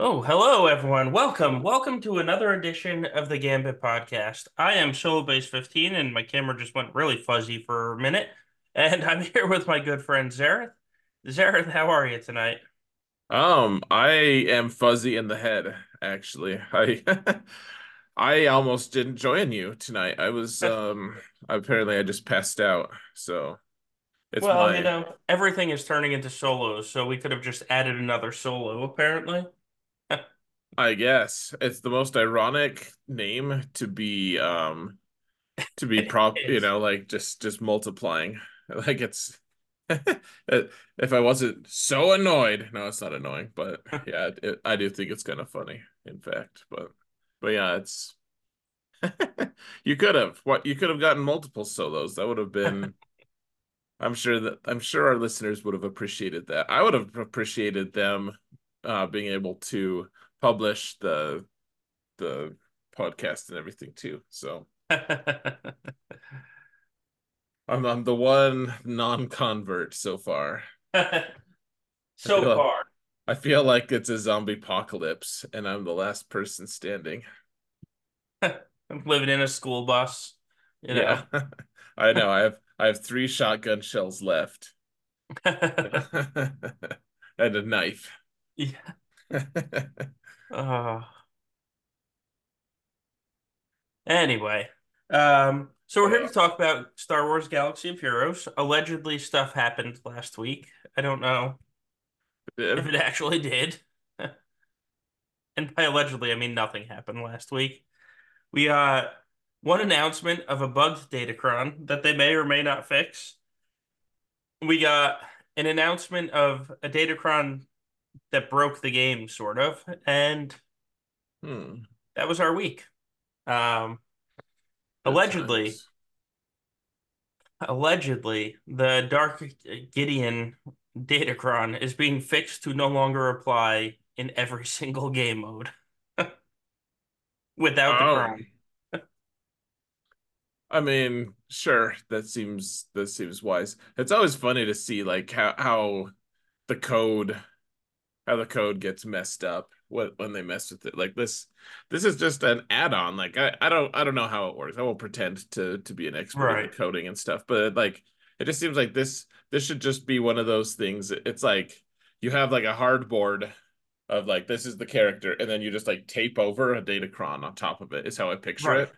Oh, hello everyone. Welcome. Welcome to another edition of the Gambit podcast. I am SoloBass15 and my camera just went really fuzzy for a minute. And I'm here with my good friend Xaereth. Xaereth, how are you tonight? Um, I am fuzzy in the head, actually. I I almost didn't join you tonight. I was um apparently I just passed out. So it's Well, you know, everything is turning into solos, so we could have just added another solo, apparently. I guess it's the most ironic name to be um to be prop, you know, like just just multiplying. Like it's if I wasn't so annoyed. No, it's not annoying, but yeah, it, I do think it's kind of funny, in fact. But but yeah, it's you could have what you could have gotten multiple solos. That would have been I'm sure that I'm sure our listeners would have appreciated that. I would have appreciated them uh being able to publish the the podcast and everything too. So I'm I'm the one non-convert so far. I So feel far. I feel like it's a zombie apocalypse and I'm the last person standing. I'm living in a school bus, you know. Yeah. I know. I have I have three shotgun shells left and a knife. Yeah. Uh, anyway, um, so we're here to talk about Star Wars Galaxy of Heroes. Allegedly, stuff happened last week. I don't know if it actually did. And by allegedly, I mean nothing happened last week. We uh one announcement of a bugged Datacron that they may or may not fix. We got an announcement of a Datacron that broke the game, sort of, and Hmm. that was our week. Um, allegedly, allegedly, the Dark Gideon Datacron is being fixed to no longer apply in every single game mode without the Oh, Chrome. I mean, sure, that seems that seems wise. It's always funny to see like how how the code how the code gets messed up when when they mess with it. Like this this is just an add-on. Like I, I don't I don't know how it works. I won't pretend to to be an expert in coding and stuff, but like it just seems like this this should just be one of those things. It's like you have like a hardboard of like this is the character, and then you just like tape over a Datacron on top of it, is how I picture right, it.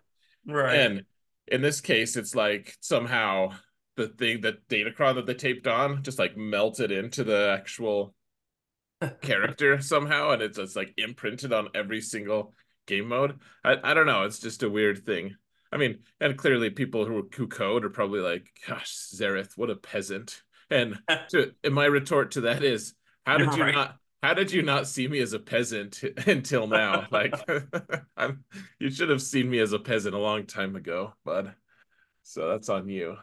right. And in this case, it's like somehow the thing that Datacron that they taped on just like melted into the actual character somehow, and it's it's like imprinted on every single game mode. I I don't know. It's just a weird thing. I mean, and clearly people who who code are probably like, "Gosh, Xaereth, what a peasant." And to and my retort to that is, how did you right. not? How did you not see me as a peasant until now? Like, I'm, you should have seen me as a peasant a long time ago, bud. So that's on you.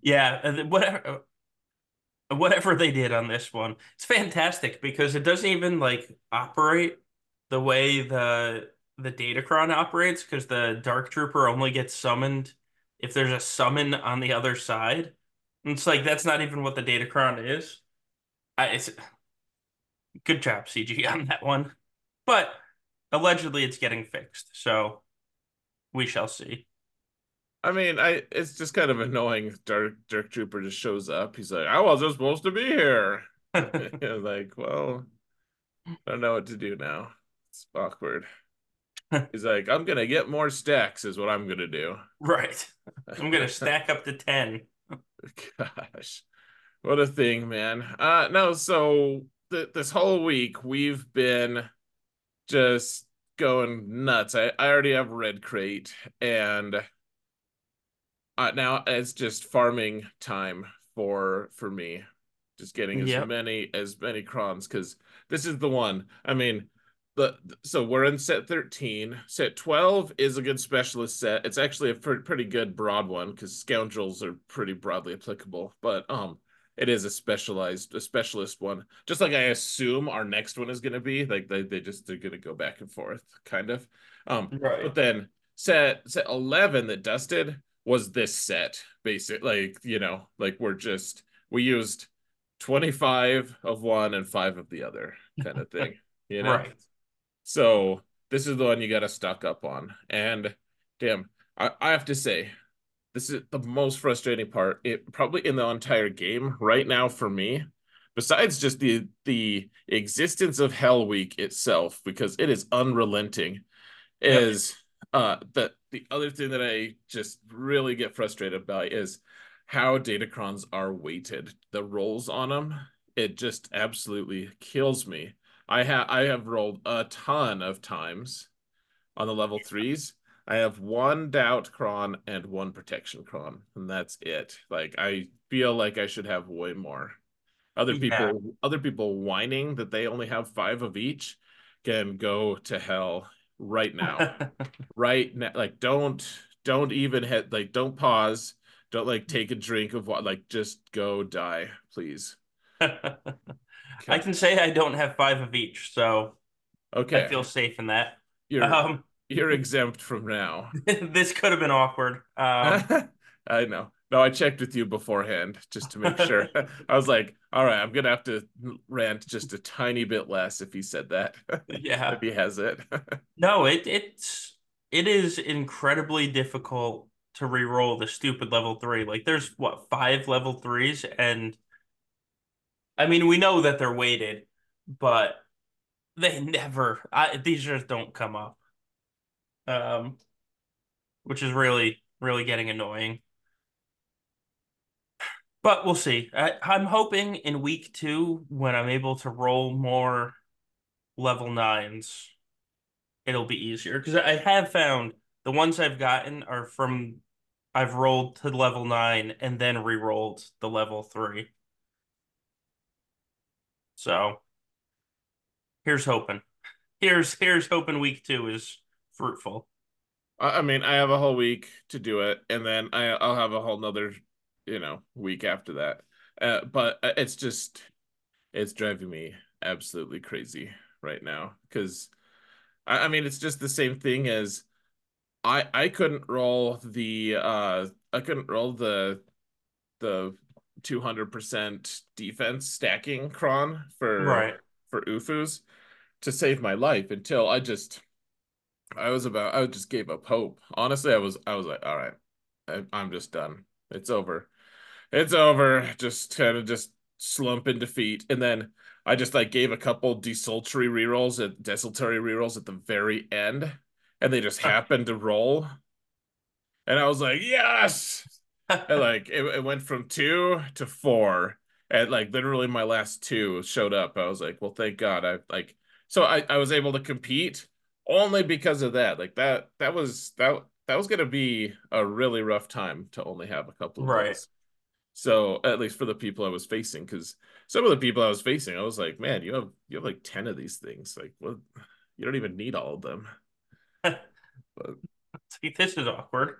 Yeah, whatever whatever they did on this one, it's fantastic because it doesn't even like operate the way the the Datacron operates because the Dark Trooper only gets summoned if there's a summon on the other side. And it's like that's not even what the Datacron is. I, it's good job CG on that one, but allegedly it's getting fixed, so we shall see. I mean, I it's just kind of annoying. Dark Dark Trooper just shows up. He's like, I wasn't supposed to be here. like, well, I don't know what to do now. It's awkward. He's like, I'm gonna get more stacks, is what I'm gonna do. Right. I'm gonna stack up to 10. Gosh, what a thing, man. Uh, no, so th this whole week we've been just going nuts. I, I already have Red Crate, and uh, now it's just farming time for for me. Just getting as Yep. many as many crons because this is the one. I mean, the so we're in set 13. Set 12 is a good specialist set. It's actually a pr- pretty good broad one because scoundrels are pretty broadly applicable, but um it is a specialized a specialist one. Just like I assume our next one is going to be. Like they they just they're going to go back and forth kind of. Um Right. but then set set 11 that dusted was this set basic like you know like we're just we used 25 of one and five of the other kind of thing, you know? Right. So this is the one you got to stock up on. And damn, I, I have to say, this is the most frustrating part. It probably in the entire game right now for me, besides just the the existence of Hell Week itself, because it is unrelenting, Yep. Uh the the other thing that I just really get frustrated about is how datacrons are weighted. The rolls on them, it just absolutely kills me. I have I have rolled a ton of times on the level threes. I have one doubt cron and one protection cron, and that's it. Like I feel like I should have way more. Other Yeah. people, other people whining that they only have five of each can go to hell right now. Right now, like don't don't even hit like don't pause. Don't like take a drink of what like just go die, please. I can say I don't have five of each, so okay I feel safe in that. You're Um, you're exempt from now. this could have been awkward. Um, I know. No, I checked with you beforehand just to make sure. I was like, all right, I'm gonna have to rant just a tiny bit less if he said that. yeah. If he has it. No, it it's it is incredibly difficult to re-roll the stupid level three. Like there's what five level threes, and I mean we know that they're weighted, but they never. I, these just don't come up. Um, which is really really getting annoying. But we'll see. I, I'm hoping in week two when I'm able to roll more level nines, it'll be easier because I have found the ones I've gotten are from I've rolled to level nine and then re-rolled the level three. So here's hoping. Here's here's hoping week two is fruitful. I mean, I have a whole week to do it, and then I I'll have a whole nother, you know, week after that. Uh, but uh, it's just it's driving me absolutely crazy right now because I, I mean it's just the same thing as I I couldn't roll the uh I couldn't roll the the 200% defense stacking cron for Right. for Ufus to save my life until I just I was about I just gave up hope. Honestly, I was I was like, all right, I, I'm just done. It's over. It's over. Just kind of just slump in defeat. And then I just like gave a couple desultory rerolls at desultory rerolls at the very end, and they just happened to roll. And I was like, yes. And like it, it went from two to four. And like literally my last two showed up. I was like, well, thank God. I like so I, I was able to compete only because of that. Like that that was that that was gonna be a really rough time to only have a couple of Right. those. So at least for the people I was facing, because some of the people I was facing, I was like, man, you have you have like 10 of these things. Like, what you don't even need all of them. But See, this is awkward.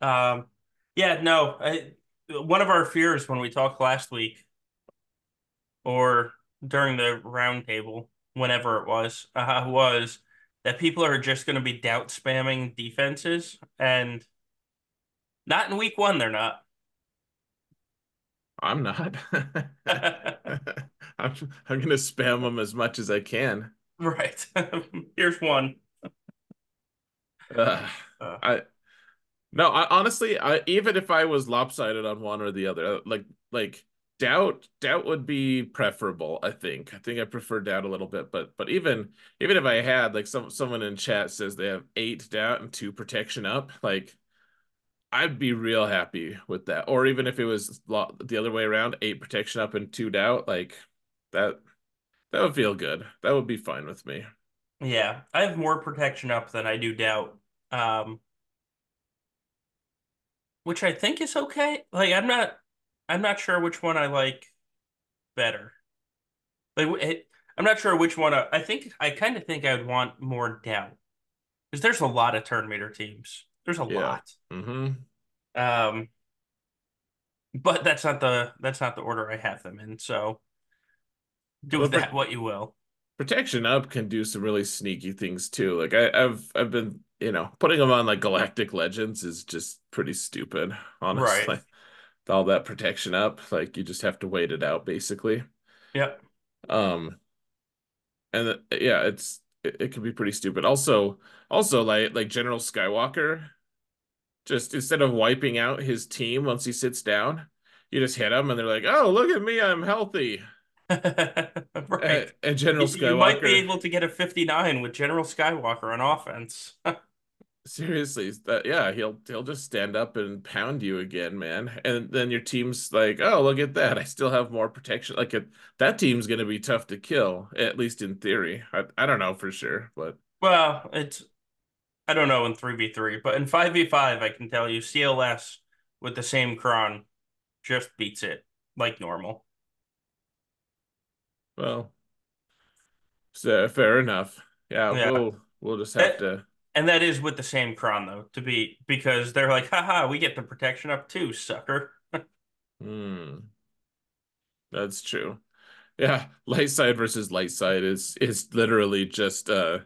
Um, yeah, no. I, one of our fears when we talked last week or during the roundtable, whenever it was, uh, was that people are just going to be doubt spamming defenses, and not in week one, they're not. I'm not. I'm I'm gonna spam them as much as I can. Right. Here's one. Uh, I no, I honestly, I even if I was lopsided on one or the other, like like doubt doubt would be preferable, I think. I think I prefer doubt a little bit, but but even even if I had like some someone in chat says they have eight doubt and two protection up, like I'd be real happy with that. Or even if it was the other way around, eight protection up and two doubt, like that that would feel good. That would be fine with me. yeah, I have more protection up than I do doubt. Um, which I think is okay. Like I'm not I'm not sure which one I like better. Like it, I'm not sure which one I, I think I kind of think I would want more doubt because there's a lot of turn meter teams. There's a Yeah. lot. hmm Um, but that's not the that's not the order I have them in. So do with that what you will. protection up can do some really sneaky things too. Like I, I've I've been, you know, putting them on like Galactic Legends is just pretty stupid, Right. honestly. all that protection up. Like you just have to wait it out basically. Yep. Um, and uh, yeah, it's it, it can be pretty stupid. Also, also like like General Skywalker, just instead of wiping out his team once he sits down, you just hit him and they're like, "Oh, look at me, I'm healthy." Right. And, and General Skywalker. you might be able to get a 59 with General Skywalker on offense. seriously, that yeah, he'll he'll just stand up and pound you again, man. And then your team's like, "Oh, look at that. I still have more protection." Like it, that team's gonna be tough to kill, at least in theory. I I don't know for sure, but Well, it's I don't know in 3v3, but in 5v5 I can tell you CLS with the same cron just beats it like normal. well, so fair enough. Yeah, Yeah. we'll we'll just have That, to and that is with the same cron though, to be because they're like, haha, we get the protection up too, sucker. hmm, that's true. Yeah, light side versus light side is is literally just uh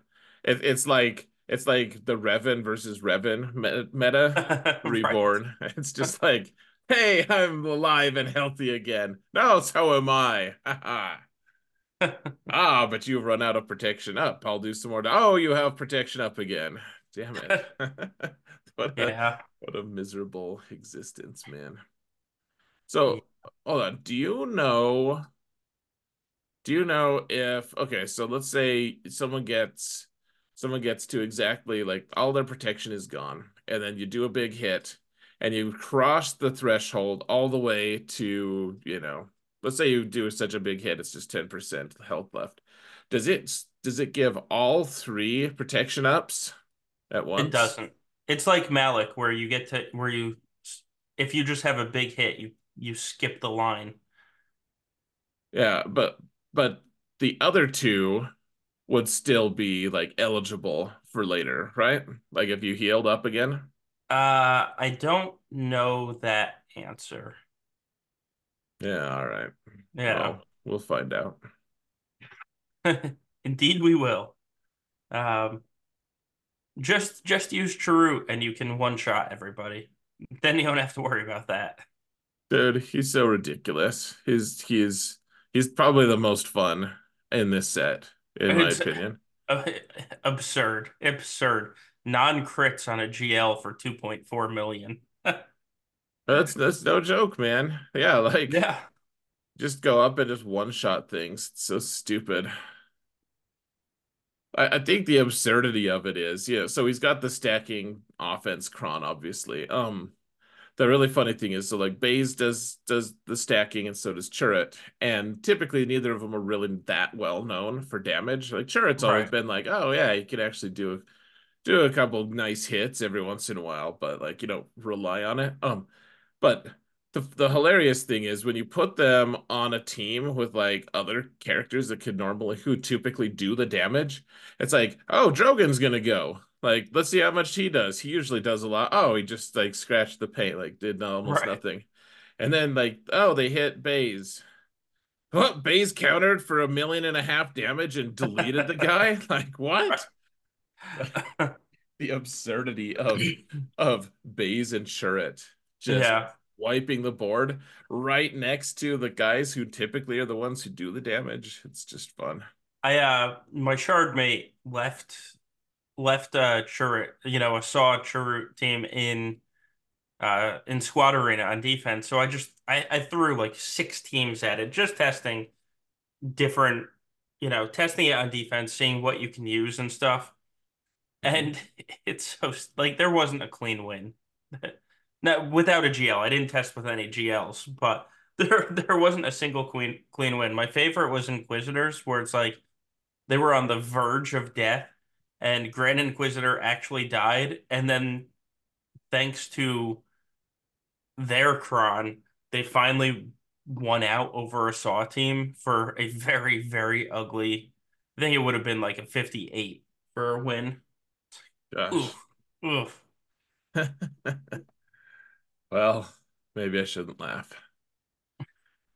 it, it's like it's like the Revan versus Revan me- meta Right. reborn. It's just like, hey, I'm alive and healthy again. No, so am I. Ah, but you've run out of protection up. I'll do some more. Oh, you have protection up again. Damn it. What a Yeah. what a miserable existence, man. So, hold on. Do you know Do you know if okay, so let's say someone gets someone gets to exactly like all their protection is gone, and then you do a big hit and you cross the threshold all the way to, you know, let's say you do such a big hit, it's just 10% health left. Does it does it give all three protection ups at once? It doesn't. It's like Malik, where you get to where you, if you just have a big hit, you you skip the line. Yeah, but but the other two would still be like eligible for later, right? Like if you healed up again. Uh, I don't know that answer. Yeah, all right. Yeah, Well, we'll find out. indeed we will. Um, just just use Chirrut and you can one shot everybody. Then you don't have to worry about that. Dude, he's so ridiculous. He's he's he's probably the most fun in this set, in my It's opinion. uh, absurd, absurd. Non-crits on a GL for 2.4 million. That's that's no joke, man. Yeah, like Yeah, just go up and just one shot things. It's so stupid. I, I think the absurdity of it is, yeah, so he's got the stacking offense cron, obviously. Um, the really funny thing is, so like Baze does does the stacking and so does Chirrut, and typically neither of them are really that well known for damage. Like Chirrut's always been like, oh yeah, you can actually do do a couple nice hits every once in a while, but like you don't rely on it. Um, but the the hilarious thing is when you put them on a team with like other characters that could normally who typically do the damage, it's like, oh, Drogon's gonna go. Like, let's see how much he does. He usually does a lot. Oh, he just like scratched the paint, like did almost Right. nothing. And then like, oh, they hit Baze. What? Baze countered for a million and a half damage and deleted the guy? Like, what? the absurdity of of Baze and Chirrut just Yeah. wiping the board right next to the guys who typically are the ones who do the damage. It's just fun. I uh my shard mate left left uh Chirrut, you know, a saw Chirrut team in uh in squad arena on defense. So I just I, I threw like six teams at it, just testing different, you know, testing it on defense, seeing what you can use and stuff. Mhm. And it's so like there wasn't a clean win. No, without a GL. I didn't test with any GLs, but there there wasn't a single clean clean win. My favorite was Inquisitors, where it's like they were on the verge of death, and Grand Inquisitor actually died, and then thanks to their cron, they finally won out over a Saw team for a very, very ugly. I think it would have been like a 58 for a win. Gosh. Oof, oof. Well, maybe I shouldn't laugh.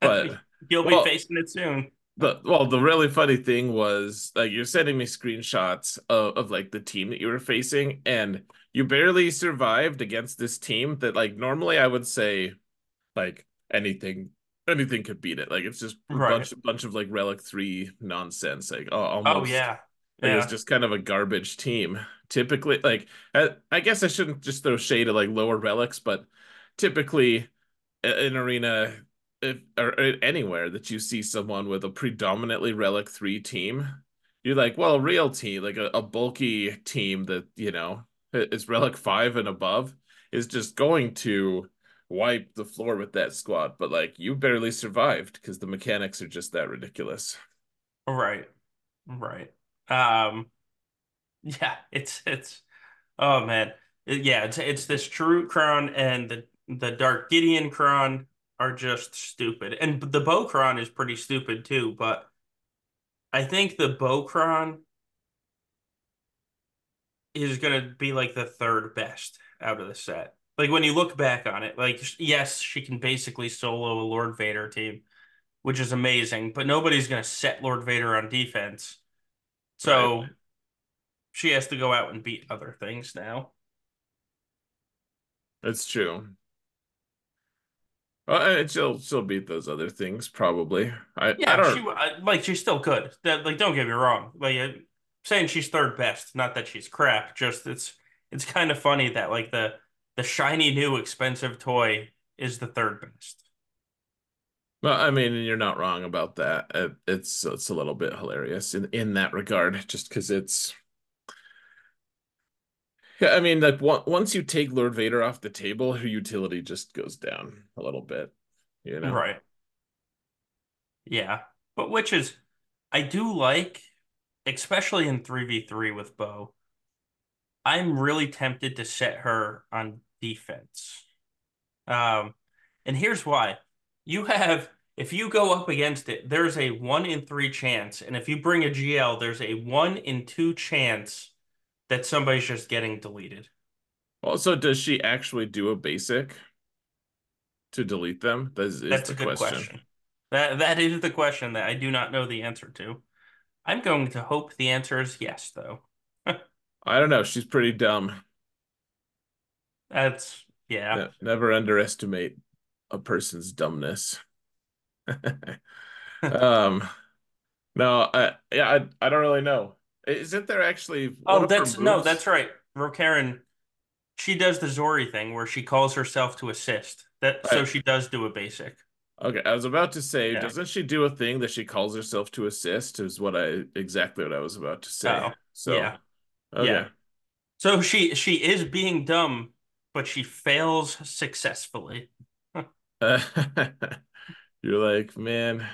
But You'll be well, facing it soon. The well, the really funny thing was like you're sending me screenshots of, of like the team that you were facing, and you barely survived against this team that like normally I would say like anything anything could beat it. Like it's just a Right. bunch bunch of like Relic 3 nonsense. Like oh, Oh almost yeah. like it's just kind of a garbage team. Typically, like I, I guess I shouldn't just throw shade at like lower relics, but typically in arena if, or anywhere that you see someone with a predominantly relic 3 team you're like well a real team like a, a bulky team that you know is relic 5 and above is just going to wipe the floor with that squad but like you barely survived because the mechanics are just that ridiculous Right. Right. Um yeah, it's it's oh man. Yeah, it's it's this true cron and the the Dark Gideon cron are just stupid. And the Bo cron is pretty stupid too, but I think the Bo cron is gonna be like the third best out of the set. Like when you look back on it, like yes, she can basically solo a Lord Vader team, which is amazing, but nobody's gonna set Lord Vader on defense. right So she has to go out and beat other things now. it's true well, and she'll she'll beat those other things probably i i Yeah, she don't like she's still good. That like don't get me wrong. Like uh, saying she's third best, not that she's crap. Just it's it's kind of funny that like the the shiny new expensive toy is the third best. Well, I mean, you're not wrong about that. It, it's it's a little bit hilarious in in that regard, just because it's. I mean, like once you take Lord Vader off the table, her utility just goes down a little bit, you know? Right. Yeah. But which is I do like, especially in 3v3 with Bo. I'm really tempted to set her on defense. Um, and here's why. You have, if you go up against it, there's a one in three chance. And if you bring a GL, there's a one in two chance that somebody's just getting deleted. Also, does she actually do a basic to delete them? That is, That's the a good question. question. That that is the question that I do not know the answer to. I'm going to hope the answer is yes, though. I don't know. She's pretty dumb. That's yeah. Ne- never underestimate a person's dumbness. Um, no, I yeah, I I don't really know. Isn't there actually Oh, that's no, that's right. Rokarin, she does the Zorii thing where she calls herself to assist. That so she does do a basic. okay, I was about to say, Yeah. doesn't she do a thing that she calls herself to assist? Is what I exactly what I was about to say. Oh, So, yeah, yeah. So she she is being dumb, but she fails successfully. Uh, you're like, man,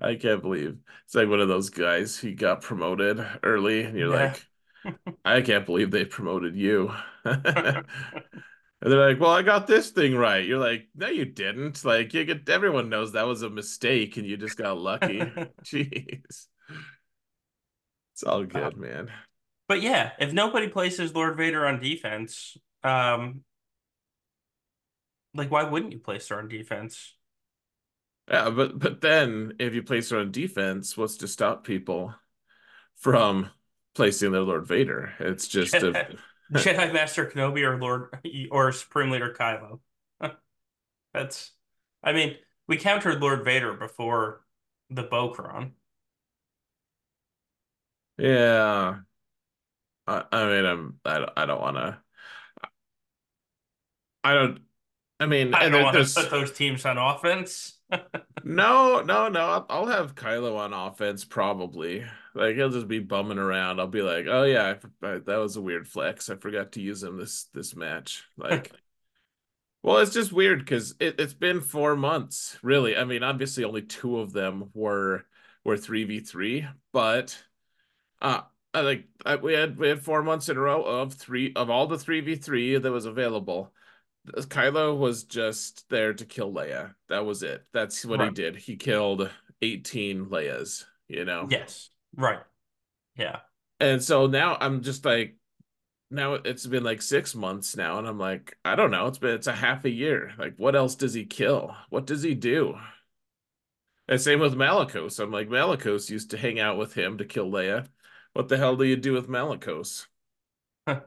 I can't believe it's like one of those guys he got promoted early, and you're Yeah. like, I can't believe they promoted you. And they're like, "Well, I got this thing right." You're like, "No, you didn't." Like, you get everyone knows that was a mistake, and you just got lucky. Jeez, it's all Uh, good, man. but yeah, if nobody places Lord Vader on defense, um, like why wouldn't you place her on defense? Yeah, but but then if you place her on defense, what's to stop people from placing their Lord Vader? It's just a Jedi, Jedi Master Kenobi or Lord or Supreme Leader Kylo. That's, I mean, we countered Lord Vader before the Bokron. yeah. I, I mean, I'm I don't, I don't want to. I don't. I mean, I don't want to put those teams on offense. No, no, no. I'll, have Kylo on offense probably. Like he'll just be bumming around. I'll be like, "Oh yeah, I, I- that was a weird flex. I forgot to use him this this match." Like, well, it's just weird because it, it's been four months, really. I mean, obviously only two of them were were three v three, but uh, I like I, we had we had four months in a row of three of all the three v three that was available. Kylo was just there to kill Leia. That was it. That's what he did. He killed 18 Leias, you know? Yes. Right. Yeah. And so now I'm just like, now it's been like six months now, and I'm like, I don't know. It's been it's a half a year. Like, what else does he kill? What does he do? And same with Malicos. I'm like, Malicos used to hang out with him to kill Leia. What the hell do you do with Malicos? You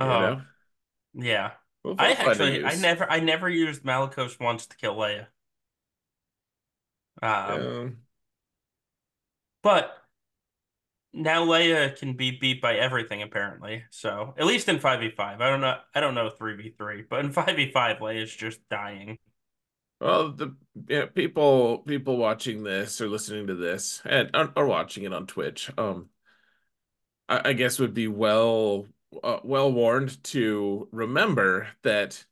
Oh, know? yeah. We'll, I we'll find a actually I never I never used Malicos once to kill Leia. Um, Yeah. but now Leia can be beat by everything apparently. So at least in 5v5. I don't know I don't know 3v3, but in 5v5 Leia's just dying. Well, the yeah, people people watching this or listening to this and are watching it on Twitch, um, I, I guess would be well uh, well warned to remember that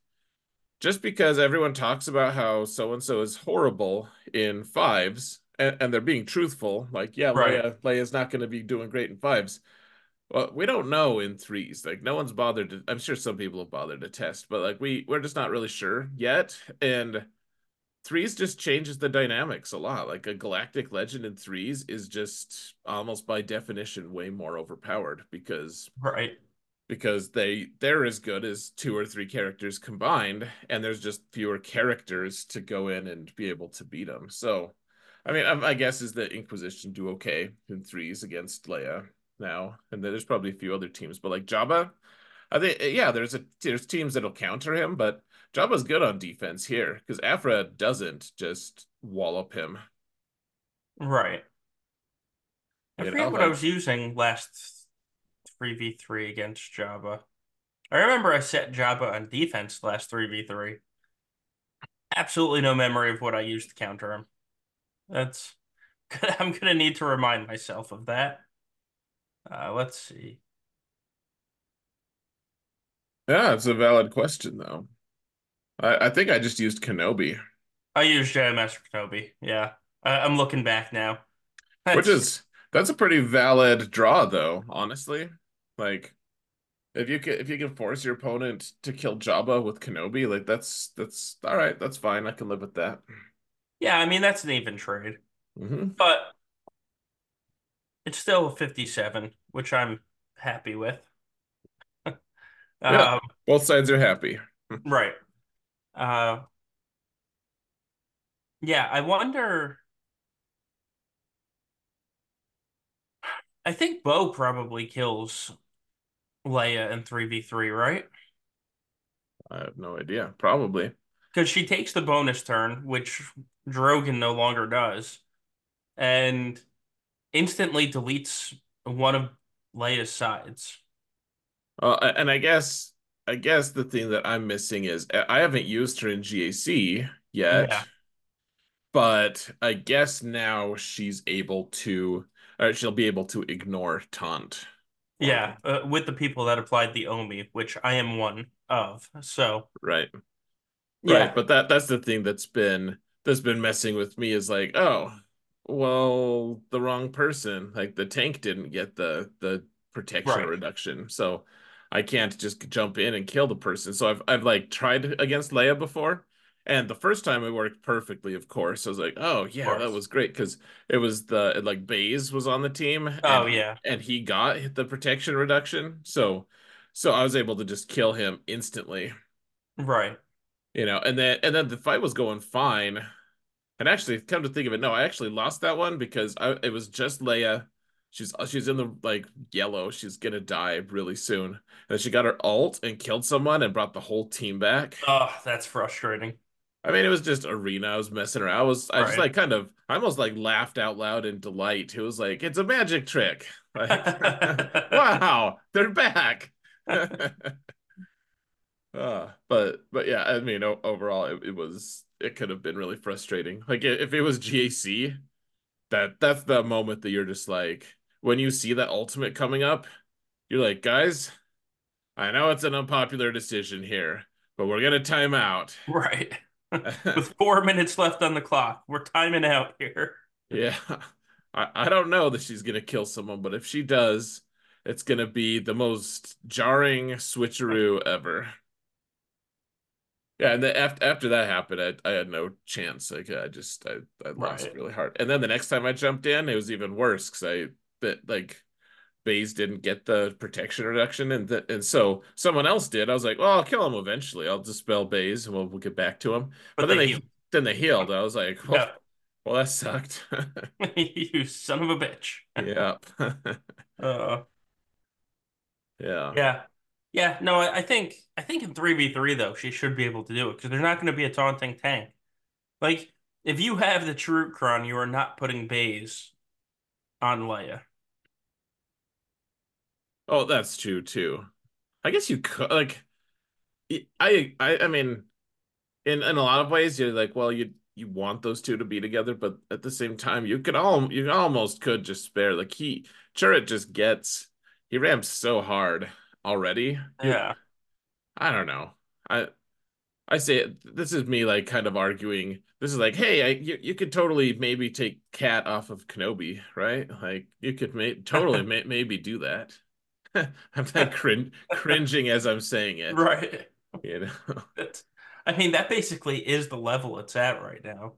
just because everyone talks about how so and so is horrible in fives and, and they're being truthful, like yeah, Right. Leia Leia's not going to be doing great in fives. Well, we don't know in threes. Like no one's bothered to. I'm sure some people have bothered to test, but like we we're just not really sure yet. And threes just changes the dynamics a lot. Like a galactic legend in threes is just almost by definition way more overpowered because Right. Because they they're as good as two or three characters combined, and there's just fewer characters to go in and be able to beat them. So, I mean, um, I, I guess is the Inquisition do okay in threes against Leia now, and then there's probably a few other teams, but like Jabba, I think eh, yeah, there's a there's teams that'll counter him, but Jabba's good on defense here because Aphra doesn't just wallop him. Right. I You forget know, what I was using last 3v3 against Jabba. I remember I set Jabba on defense last 3v3. Absolutely no memory of what I used to counter him. That's I'm gonna need to remind myself of that. Uh, let's see. yeah, it's a valid question though. I, I think I just used Kenobi. I used Jedi Master Kenobi. Yeah, I, I'm looking back now. Which is that's a pretty valid draw though, honestly. Like if you can if you can force your opponent to kill Jabba with Kenobi, like that's that's all right, that's fine. I can live with that. yeah. I mean that's an even trade, hmm but it's still 57, which I'm happy with. Yeah, Um, both sides are happy. right. Uh, yeah. I wonder. I think Bo probably kills Leia in 3v3, right? I have no idea. Probably. Because she takes the bonus turn, which Drogon no longer does, and instantly deletes one of Leia's sides. Uh, and I guess I guess the thing that I'm missing is I haven't used her in GAC yet, Yeah. but I guess now she's able to, or she'll be able to ignore taunt. Yeah. Uh, with the people that applied the Omi, which I am one of. So, Right. Right, but that that's the thing that's been that's been messing with me is like, oh, well, the wrong person. Like the tank didn't get the the protection Right. reduction. So I can't just jump in and kill the person. So I've I've like tried against Leia before. And the first time it worked perfectly, of course. I was like, oh yeah, that was great because it was the like Baze was on the team and Oh, yeah. and he got hit the protection reduction. So so I was able to just kill him instantly Right. you know and then and then the fight was going fine and actually come to think of it no i actually lost that one because I, it was just leia she's she's in the like yellow she's gonna die really soon and then she got her alt and killed someone and brought the whole team back Oh, that's frustrating. I mean it was just arena i was messing around i was i just Right. like kind of i almost like laughed out loud in delight it was like it's a magic trick like wow they're back Uh, but but yeah, I mean o overall it, it was it could have been really frustrating. Like if it was GAC, that that's the moment that you're just like when you see that ultimate coming up, you're like, guys, I know it's an unpopular decision here, but we're gonna time out. Right. With four minutes left on the clock, we're timing out here. Yeah. I, I don't know that she's gonna kill someone, but if she does, it's gonna be the most jarring switcheroo ever. Yeah, and then after after that happened, I I had no chance. Like I just I I lost Right. really hard. And then the next time I jumped in, it was even worse because I that like Baze didn't get the protection reduction, and th and so someone else did. I was like, well, I'll kill him eventually. I'll dispel Baze, and we'll we'll get back to him. But But then they they then they healed. I was like, well, Yeah. well that sucked. You son of a bitch. Yeah, Uh, yeah. yeah. Yeah, no, I, I think I think in 3v3 though, she should be able to do it because there's not going to be a taunting tank. Like if you have the Chirrut you are not putting Baze on Leia. Oh, that's true too. I guess you could like I I I mean in in a lot of ways you're like, well, you you want those two to be together, but at the same time you could all you almost could just spare like he Chirrut just gets he ramps so hard already. Yeah. I don't know. I I say this is me like kind of arguing. This is like, hey, I, you you could totally maybe take Cat off of Kenobi, right? Like you could may totally may maybe do that. I'm like cring cringing as I'm saying it, Right. you know. That's, I mean, that basically is the level it's at right now.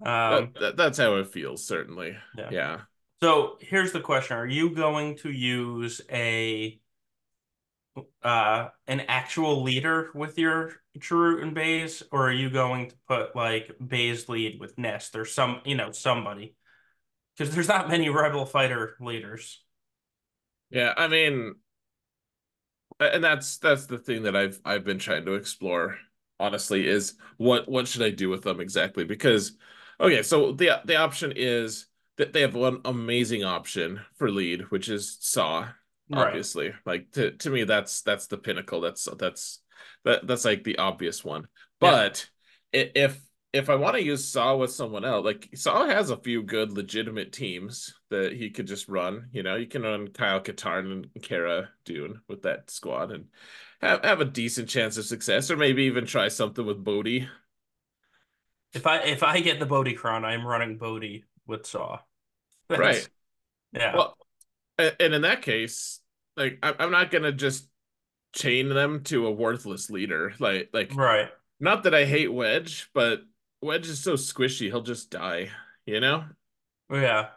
Um, that that's how it feels, certainly. yeah. Yeah. So here's the question. Are you going to use a uh an actual leader with your Chirrut and Baze, or are you going to put like Baze lead with Nest or some, you know, somebody? Because there's not many Rebel fighter leaders. Yeah, I mean, and that's that's the thing that I've I've been trying to explore honestly is what what should I do with them exactly? Because okay so the the option is that they have one amazing option for lead which is Saw Right. obviously. Like to to me that's that's the pinnacle. That's that's that that's like the obvious one. But if if I want to use Saw with someone else, like Saw has a few good legitimate teams that he could just run. You know, you can run Kyle Katarn and Cara Dune with that squad and have have a decent chance of success, or maybe even try something with Bodhi. If I if I get the Bodhi crown, I'm running Bodhi with Saw. Right. Yeah. Well, and in that case, like I'm not gonna just chain them to a worthless leader. Like like Right. not that I hate Wedge, but Wedge is so squishy, he'll just die, you know? Yeah.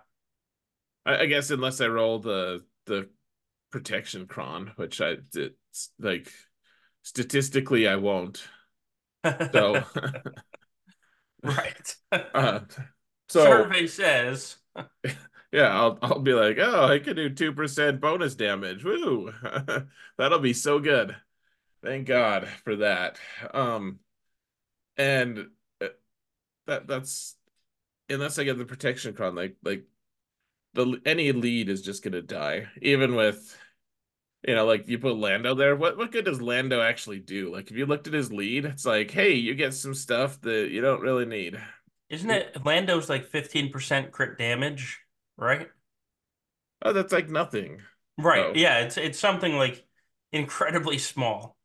I, I guess unless I roll the the protection cron, which I did like statistically I won't. So Right. uh so Survey says. yeah, I'll I'll be like, oh, I can do two percent bonus damage. Woo! That'll be so good. Thank God for that. Um and that that's unless I get the protection cron, like like the any lead is just gonna die. Even with you know, like you put Lando there. What what good does Lando actually do? Like if you looked at his lead, it's like, hey, you get some stuff that you don't really need. Isn't it Lando's like 15% crit damage, right? Oh, that's like nothing. Right. Oh, Yeah, it's it's something like incredibly small.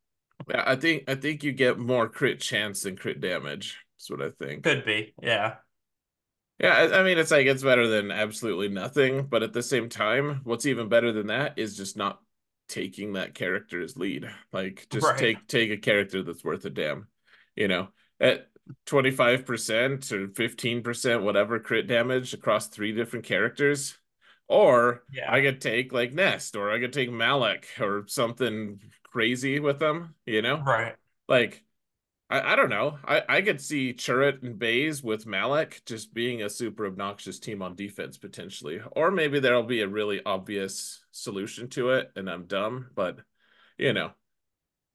yeah, I think I think you get more crit chance than crit damage. That's what I think. Could be. Yeah. Yeah, I, mean it's like it's better than absolutely nothing, but at the same time, what's even better than that is just not taking that character's lead. Like just Right. take take a character that's worth a damn. You know, at 25% or 15%, whatever crit damage across three different characters. Or I could take like Nest or I could take Malik or something crazy with them, you know? Right. Like I, I don't know. I, I could see Chirrut and Baze with Malik just being a super obnoxious team on defense potentially. Or maybe there'll be a really obvious solution to it and I'm dumb, but you know,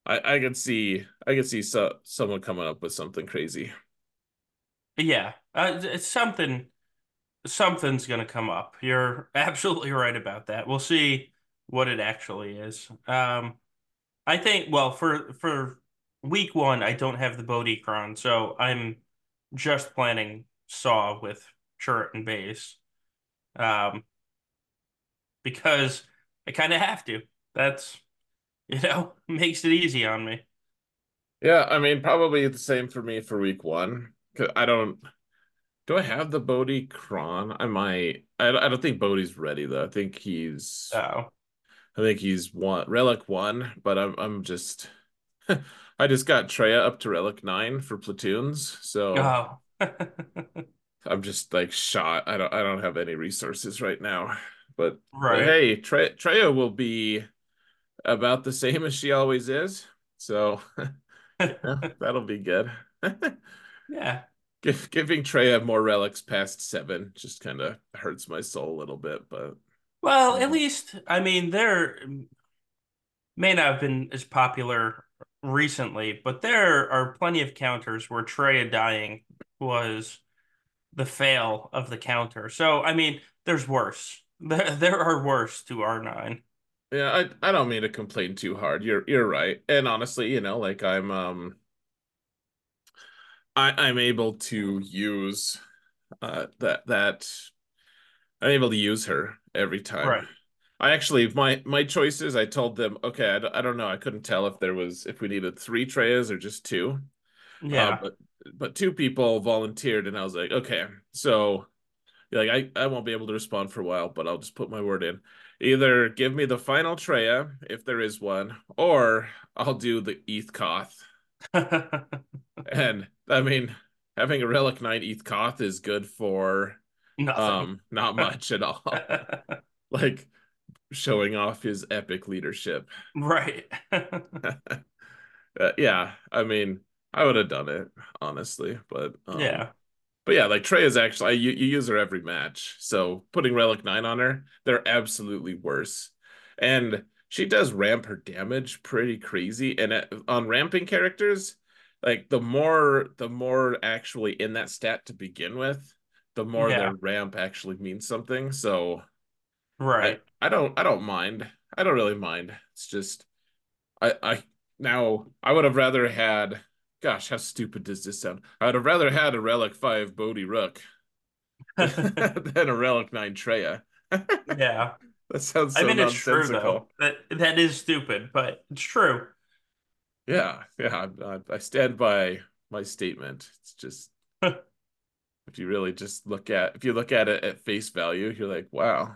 I, I could see I could see so, someone coming up with something crazy. Yeah. Uh, it's something something's gonna come up. You're absolutely right about that. We'll see what it actually is. Um, I think well for for week one, I don't have the Bodhi so I'm just planning Saw with Chirrut and Baze. Um, because I kind of have to. That's, you know, makes it easy on me. Yeah, I mean probably the same for me for week one. 'Cause I don't do I have the Bodhi cron? I might. I, I don't think Bodhi's ready though. I think he's So, I think he's one relic one, but I'm I'm just I just got Traya up to relic nine for platoons, so oh, I'm just like shot. I don't I don't have any resources right now. But but hey, Tre Traya will be about the same as she always is. So yeah, that'll be good. Yeah. Give, giving Traya more relics past seven just kind of hurts my soul a little bit, but Well, at least, I mean, they're may not have been as popular recently, but there are plenty of counters where Traya dying was the fail of the counter. So, I mean, there's worse. There, there are worse to R9. Yeah, I I don't mean to complain too hard. You're you're right. And honestly, you know, like I'm um I I'm able to use uh that that I'm able to use her every time. Right. I actually my my choices, I told them, okay, I, don't- I don't know. I couldn't tell if there was if we needed three Trayas or just two. Uh, Yeah. but but two people volunteered, and I was like, okay, so like I I won't be able to respond for a while, but I'll just put my word in. Either give me the final Traya if there is one, or I'll do the Eeth Koth. And I mean, having a Relic Knight Eeth Koth is good for Nothing. um not much at all. Like showing off his epic leadership. Right. Uh, yeah, I mean, I would have done it honestly, but um Yeah. But yeah, like Trey is actually you, you use her every match. So putting Relic 9 on her, they're absolutely worse. And she does ramp her damage pretty crazy. And at, on ramping characters, like the more the more actually in that stat to begin with, the more Yeah. their ramp actually means something. So Right. I don't I don't mind. I don't really mind. It's just I I now I would have rather had gosh, how stupid does this sound? I would have rather had a Relic 5 Bodhi Rook than a Relic 9 Traya. Yeah. That sounds I so mean, it's true though. That that is stupid, but it's true. Yeah, yeah, I, I stand by my statement. It's just if you really just look at if you look at it at face value, you're like, wow,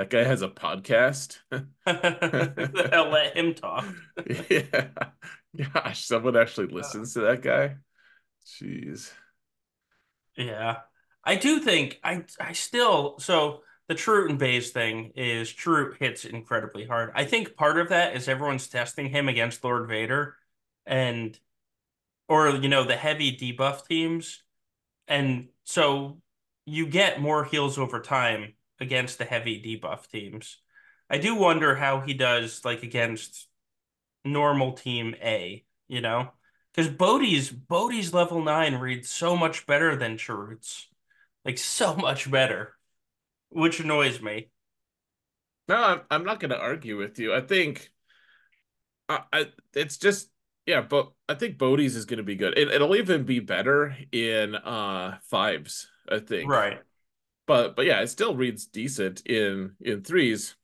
that guy has a podcast. I'll let him talk. Yeah. Gosh, someone actually listens to that guy. Jeez. Yeah. I do think I I still so the Chirrut and Baze thing is Chirrut hits incredibly hard. I think part of that is everyone's testing him against Lord Vader and or you know the heavy debuff teams and so you get more heals over time against the heavy debuff teams. I do wonder how he does like against normal team A, you know? Because Bodhi's Bodhi's level nine reads so much better than Chirrut's. Like so much better, which annoys me. No, I'm, I'm not going to argue with you. I think I, I it's just yeah, but I think Bodhi's is going to be good. It, it'll even be better in uh fives, I think. Right. But but yeah, it still reads decent in in threes.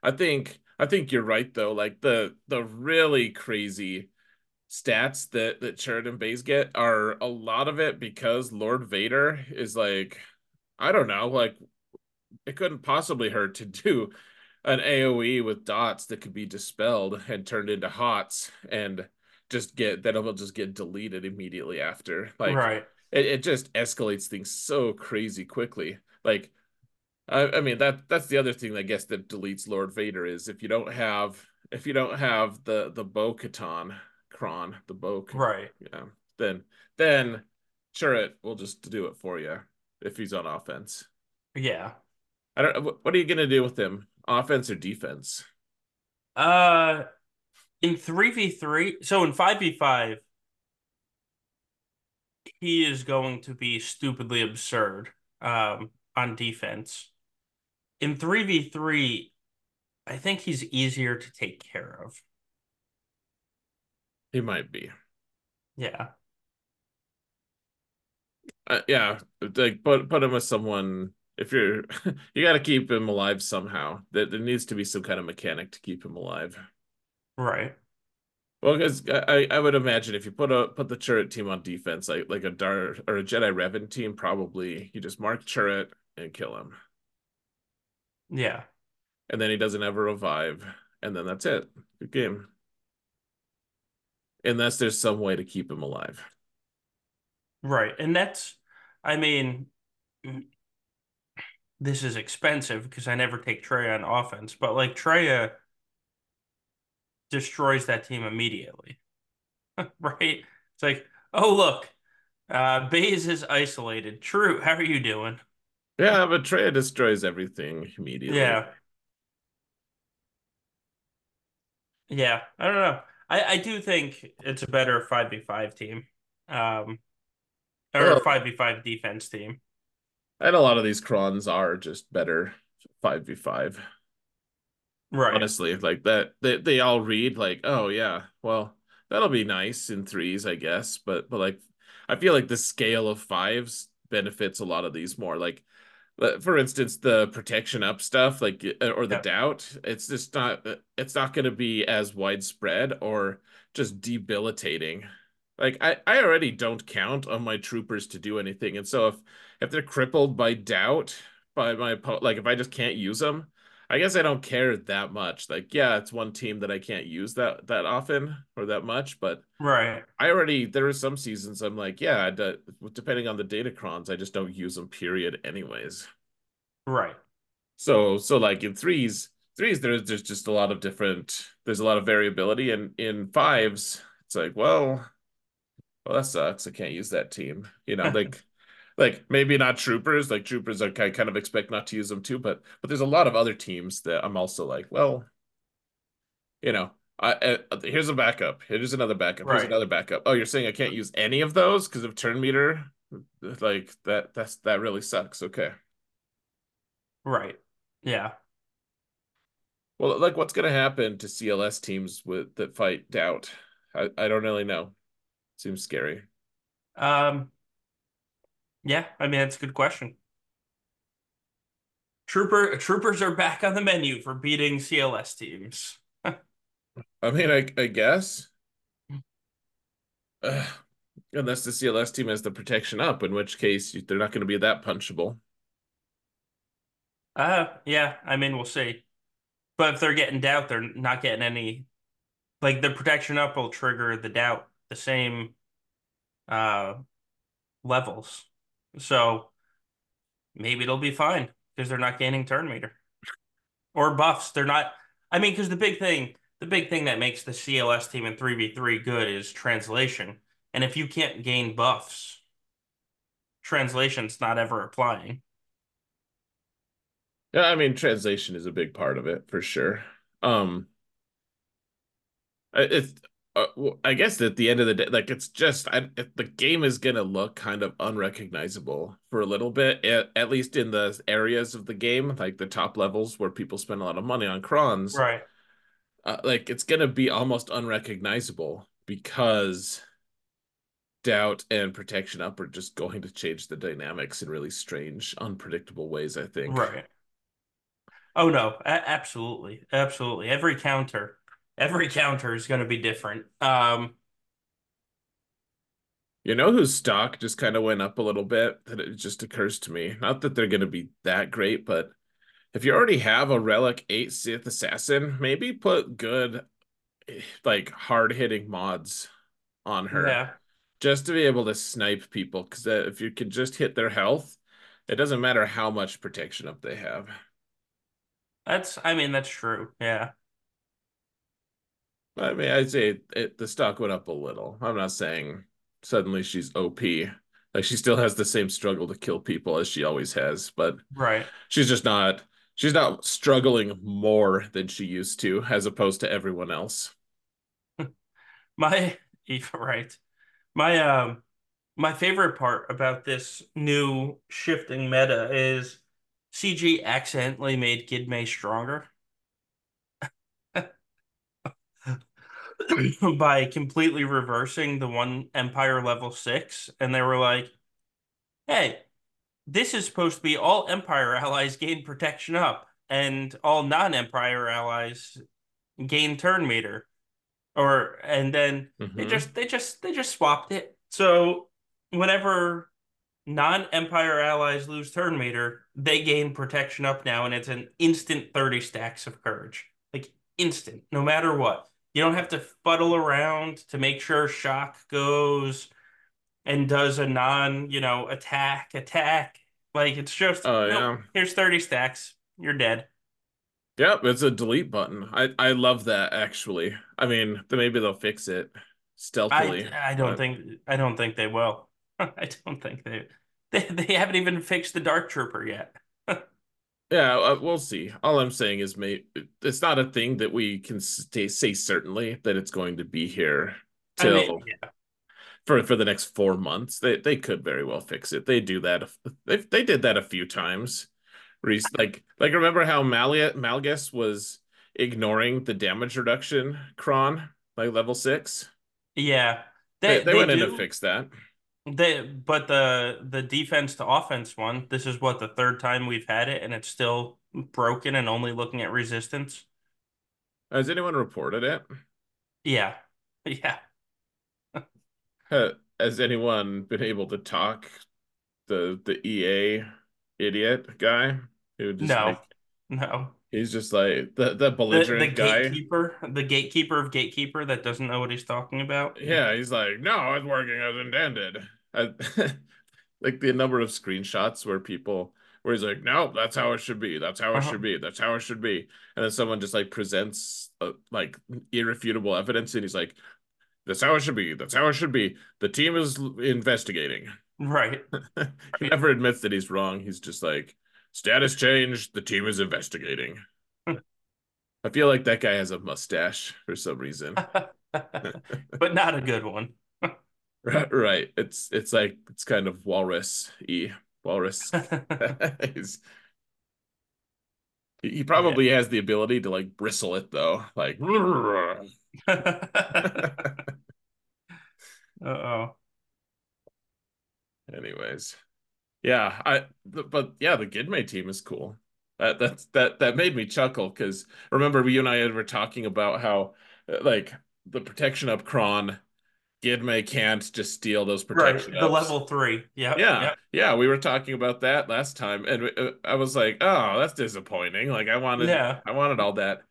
I think I think you're right though. Like the the really crazy stats that that Chirrut and Baze get are a lot of it because Lord Vader is like I don't know, like it couldn't possibly hurt to do an AoE with dots that could be dispelled and turned into hots and just get then it'll just get deleted immediately after. Like Right. It, it just escalates things so crazy quickly. Like I, I mean that that's the other thing I guess that deletes Lord Vader is if you don't have if you don't have the the Bo Katan Kron, the Bo Right. yeah, then then sure it will just do it for you if he's on offense. Yeah. I don't. What are you gonna do with him? Offense or defense? Uh in 3v3, so in 5v5, he is going to be stupidly absurd um on defense. In 3v3, I think he's easier to take care of. He might be. Yeah. Uh, yeah, like put put him with someone. If you're, you got to keep him alive somehow. There, there needs to be some kind of mechanic to keep him alive. Right. Well, because I, I would imagine if you put a put the Chirrut team on defense, like like a Dar or a Jedi Revan team, probably you just mark Chirrut and kill him, Yeah. and then he doesn't ever revive, and then that's it. Good game. Unless there's some way to keep him alive. Right. And that's, I mean, this is expensive because I never take Trey on offense, but like Traya uh, destroys that team immediately. Right? It's like, oh look, uh Baze is isolated. Chirrut. How are you doing? Yeah, but Traya destroys everything immediately. Yeah. Yeah, I don't know. I I do think it's a better 5v5 team. Um or Well, 5v5 defense team. and a lot of these crons are just better 5v5. Right. honestly like that they, they all read like oh yeah well that'll be nice in threes i guess but but like i feel like the scale of fives benefits a lot of these more like uh, for instance the protection up stuff like uh, or the Yeah. doubt it's just not uh, it's not going to be as widespread or just debilitating like i i already don't count on my troopers to do anything and so if if they're crippled by doubt by my like if i just can't use them I guess I don't care that much. Like, yeah, it's one team that I can't use that that often or that much, but Right. I already there are some seasons I'm like, yeah, depending on the datacrons, I just don't use them. Period. Anyways, Right. so so like in threes, threes there's there's just a lot of different. There's a lot of variability, and in fives, it's like, well, well that sucks. I can't use that team. You know, like like maybe not troopers like troopers are I kind of expect not to use them too but but there's a lot of other teams that i'm also like well you know I, uh, here's a backup here's another backup here's another backup. Oh you're saying i can't use any of those because of turn meter? Like that that's that really sucks. Okay. Right. Yeah. well like what's going to happen to cls teams with that fight doubt? I, I don't really know. Seems scary. Um yeah, I mean that's a good question. Trooper troopers are back on the menu for beating CLS teams. i mean i, I guess Ugh. unless the cls team has the protection up in which case they're not going to be that punchable Uh yeah, I mean we'll see. But if they're getting doubt, they're not getting any like the protection up will trigger the doubt the same uh levels. So maybe it'll be fine because they're not gaining turn meter or buffs. They're not. I mean, because the big thing, the big thing that makes the CLS team in 3v3 good is translation. And if you can't gain buffs, translation's not ever applying. Yeah, I mean, translation is a big part of it for sure. Um, it's uh, I guess at the end of the day, like it's just I, the game is gonna look kind of unrecognizable for a little bit, at, at least in the areas of the game, like the top levels where people spend a lot of money on crons. Right. Uh, like it's gonna be almost unrecognizable because doubt and protection up are just going to change the dynamics in really strange, unpredictable ways. I think. Right. Oh no, a- absolutely, absolutely. Every counter, every counter is going to be different. Um, You know whose stock just kind of went up a little bit? That it just occurs to me. Not that they're going to be that great, but if you already have a Relic 8 Sith Assassin, maybe put good, like hard hitting mods on her yeah, just to be able to snipe people. Because if you can just hit their health, it doesn't matter how much protection up they have. that's. I mean, that's true. Yeah. I mean, I'd say it, the stock went up a little. I'm not saying suddenly she's OP. Like she still has the same struggle to kill people as she always has, but Right. she's just not she's not struggling more than she used to as opposed to everyone else. My right. My um my favorite part about this new shifting meta is CG accidentally made Gidme stronger by completely reversing the one Empire level six, and they were like, "Hey, this is supposed to be all Empire allies gain protection up, and all non-Empire allies gain turn meter." Or and then they hmm just they just they just swapped it. So whenever non-Empire allies lose turn meter, they gain protection up now, and it's an instant 30 stacks of courage. Like instant, no matter what. You don't have to fuddle around to make sure shock goes and does a non, you know, attack, attack. Like it's just, Oh nope, yeah. here's 30 stacks. You're dead. Yep, it's a delete button. I I love that actually. I mean, maybe they'll fix it I stealthily, I don't but think I don't think they will. I don't think they they they haven't even fixed the Dark Trooper yet. Yeah, uh, we'll see. All I'm saying is, mate, it's not a thing that we can stay, say certainly that it's going to be here I mean, till yeah, for for the next four months. They they could very well fix it. They do that. They they did that a few times. Like like remember how Malia Malgus was ignoring the damage reduction cron like level six? yeah. They They they they went in to fix that. They but the the defense to offense one, this is what the third time we've had it, and it's still broken and only looking at resistance. Has anyone reported it? Yeah, yeah. Has anyone been able to talk the the EA idiot guy who just No, like no. He's just like the the The the belligerent guy. gatekeeper, the gatekeeper of gatekeeper that doesn't know what he's talking about. Yeah, he's like, no, it's working as intended. I, like the number of screenshots where people where he's like, no, that's how it should be. That's how it Uh-huh. should be. That's how it should be. And then someone just like presents uh, like irrefutable evidence, and he's like, that's how it should be. That's how it should be. The team is investigating. Right. He never admits that he's wrong. He's just like, status changed. The team is investigating. I feel like that guy has a mustache for some reason. But not a good one. Right, right. It's it's like it's kind of walrus e Walrus. He Yeah. probably has the ability to like bristle it though. Like Uh-oh. anyways. Yeah, I but yeah, the Gidme team is cool. That that's that that made me chuckle because remember you and I were talking about how uh, like the protection up cron Gidme can't just steal those protection Right. The ups. level three. Yeah, Yep. yeah, we were talking about that last time, and uh, I was like, "Oh, that's disappointing." Like, I wanted, Yeah. I wanted all that,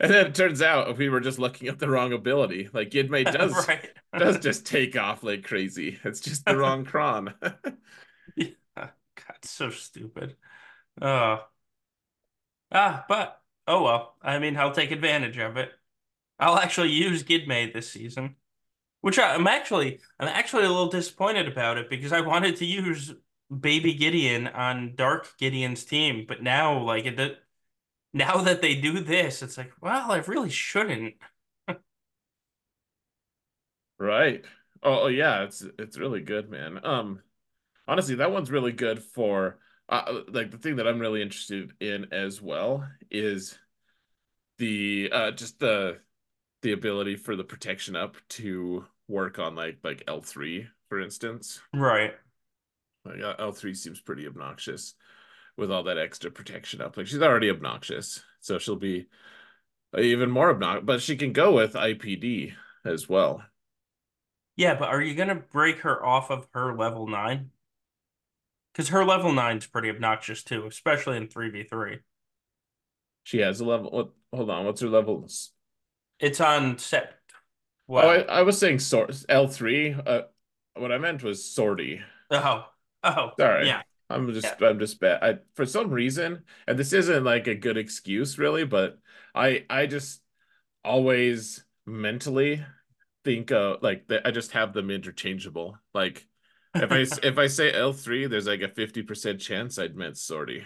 and then it turns out we were just looking at the wrong ability. Like, Gidme does does just take off like crazy. It's just the wrong cron. God, so stupid. Uh, ah, but oh well. I mean, I'll take advantage of it. I'll actually use Gidmade this season, which I, I'm actually I'm actually a little disappointed about it because I wanted to use Baby Gideon on Dark Gideon's team, but now like it now that they do this, it's like, well, I really shouldn't. Right. Oh, oh, yeah, it's it's really good, man. Um, honestly, that one's really good for uh, like the thing that I'm really interested in as well is the uh just the the ability for the protection up to work on like like L3, for instance. Right. Like uh, L3 seems pretty obnoxious with all that extra protection up. Like she's already obnoxious, so she'll be even more obnoxious, but she can go with IPD as well. Yeah, but are you gonna break her off of her level nine? Because her level nine's pretty obnoxious too, especially in 3v3. She has a level. What? Hold on. What's her level? It's on set. Oh, I, Well, I was saying sort L3. Uh, what I meant was Zorii. oh, oh, Sorry. yeah, I'm yeah. just I'm just bad. I for some reason, and this isn't like a good excuse really, but I I just always mentally think uh like that I just have them interchangeable. Like if I if I say L3, there's like a 50% chance I'd meant Zorii,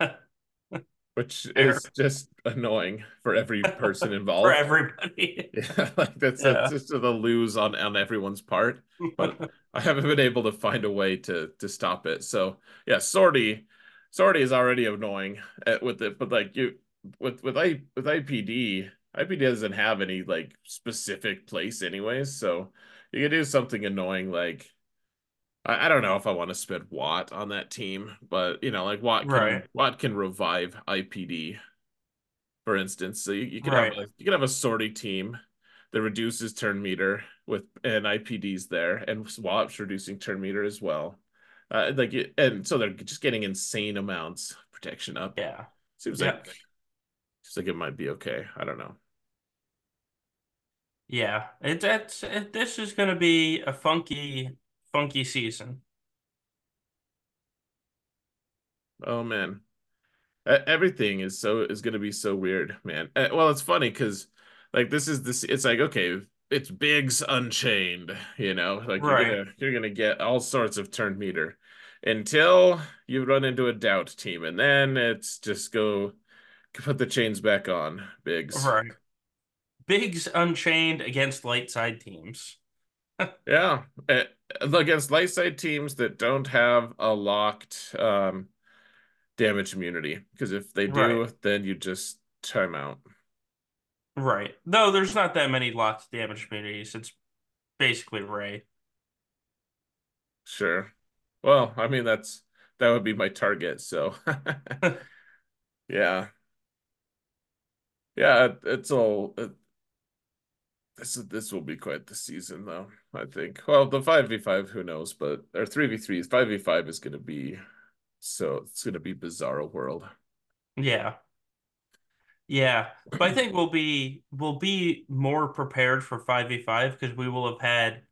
which Fair is just annoying for every person involved. for everybody. Yeah, like that's that's Yeah. just the lose on on everyone's part. But I haven't been able to find a way to to stop it. So yeah, Zorii, Zorii is already annoying uh, with it, but like you with with I with IPD, IPD doesn't have any like specific place anyways. So you can do something annoying like I, I don't know if I want to spend Wat on that team, but you know, like Wat can Right, Wat can revive IPD for instance. So you, you could have a you could have a Zorii team that reduces turn meter with and IPDs there, and swaps reducing turn meter as well. Uh, like it, and so they're just getting insane amounts of protection up. yeah, Seems yeah, like seems like it might be okay. I don't know. yeah. It, it's it, this is gonna be a funky, funky season. Oh man, everything is so is gonna be so weird, man. Well, it's funny because like this is this. It's like okay, it's Biggs Unchained. You know, like you're gonna you're gonna get all sorts of turn meter. until you run into a doubt team, and then it's just go put the chains back on, Biggs. Right. Biggs Unchained against light side teams. Yeah, eh, against light side teams that don't have a locked um, damage immunity, because if they do, Right. then you just time out. Right. Though there's not that many locked damage immunities. It's basically Rey. Sure. Well, I mean that's that would be my target, so yeah. Yeah, it, it's all it, this this will be quite the season though, I think. Well, the 5v5 who knows, but or 3v3 5v5 is going to be so it's going to be bizarre world. Yeah. Yeah. But I think we'll be we'll be more prepared for 5v5 because we will have had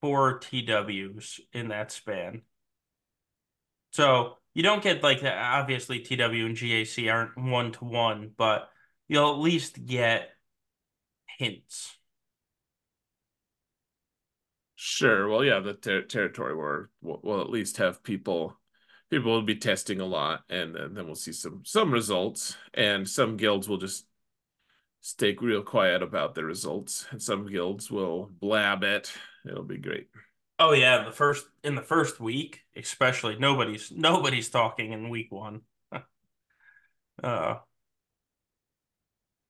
four TWs in that span. So you don't get like that. Obviously, TW and GAC aren't one to one, but you'll at least get hints. Sure. Well, yeah, the ter territory war will, will at least have people people will be testing a lot and, and then we'll see some some results and some guilds will just stay real quiet about the results and some guilds will blab it. It'll be great. Oh yeah, the first in the first week, especially nobody's nobody's talking in week one. Uh,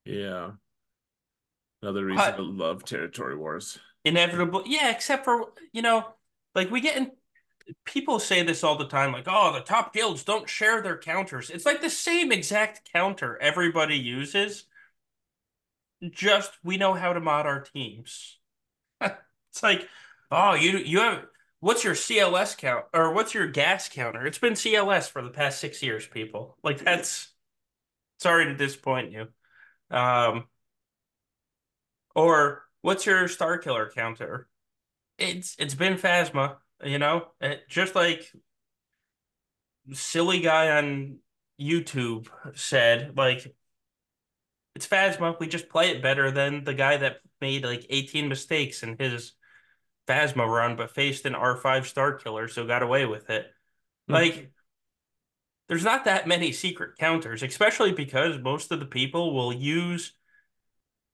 Yeah. Another reason to love territory wars. Inevitable, yeah. Except for you know, like we get in. People say this all the time, like, "Oh, the top guilds don't share their counters." It's like the same exact counter everybody uses. Just we know how to mod our teams. It's like, oh, you you have what's your CLS count or what's your gas counter? It's been CLS for the past six years, people. Like that's sorry to disappoint you. Um, or what's your Star Killer counter? It's it's been Phasma, you know? It, just like silly guy on YouTube said, like it's Phasma. We just play it better than the guy that made like 18 mistakes in his Phasma run, but faced an R5 Star Killer, so got away with it. Hmm. Like, there's not that many secret counters, especially because most of the people will use,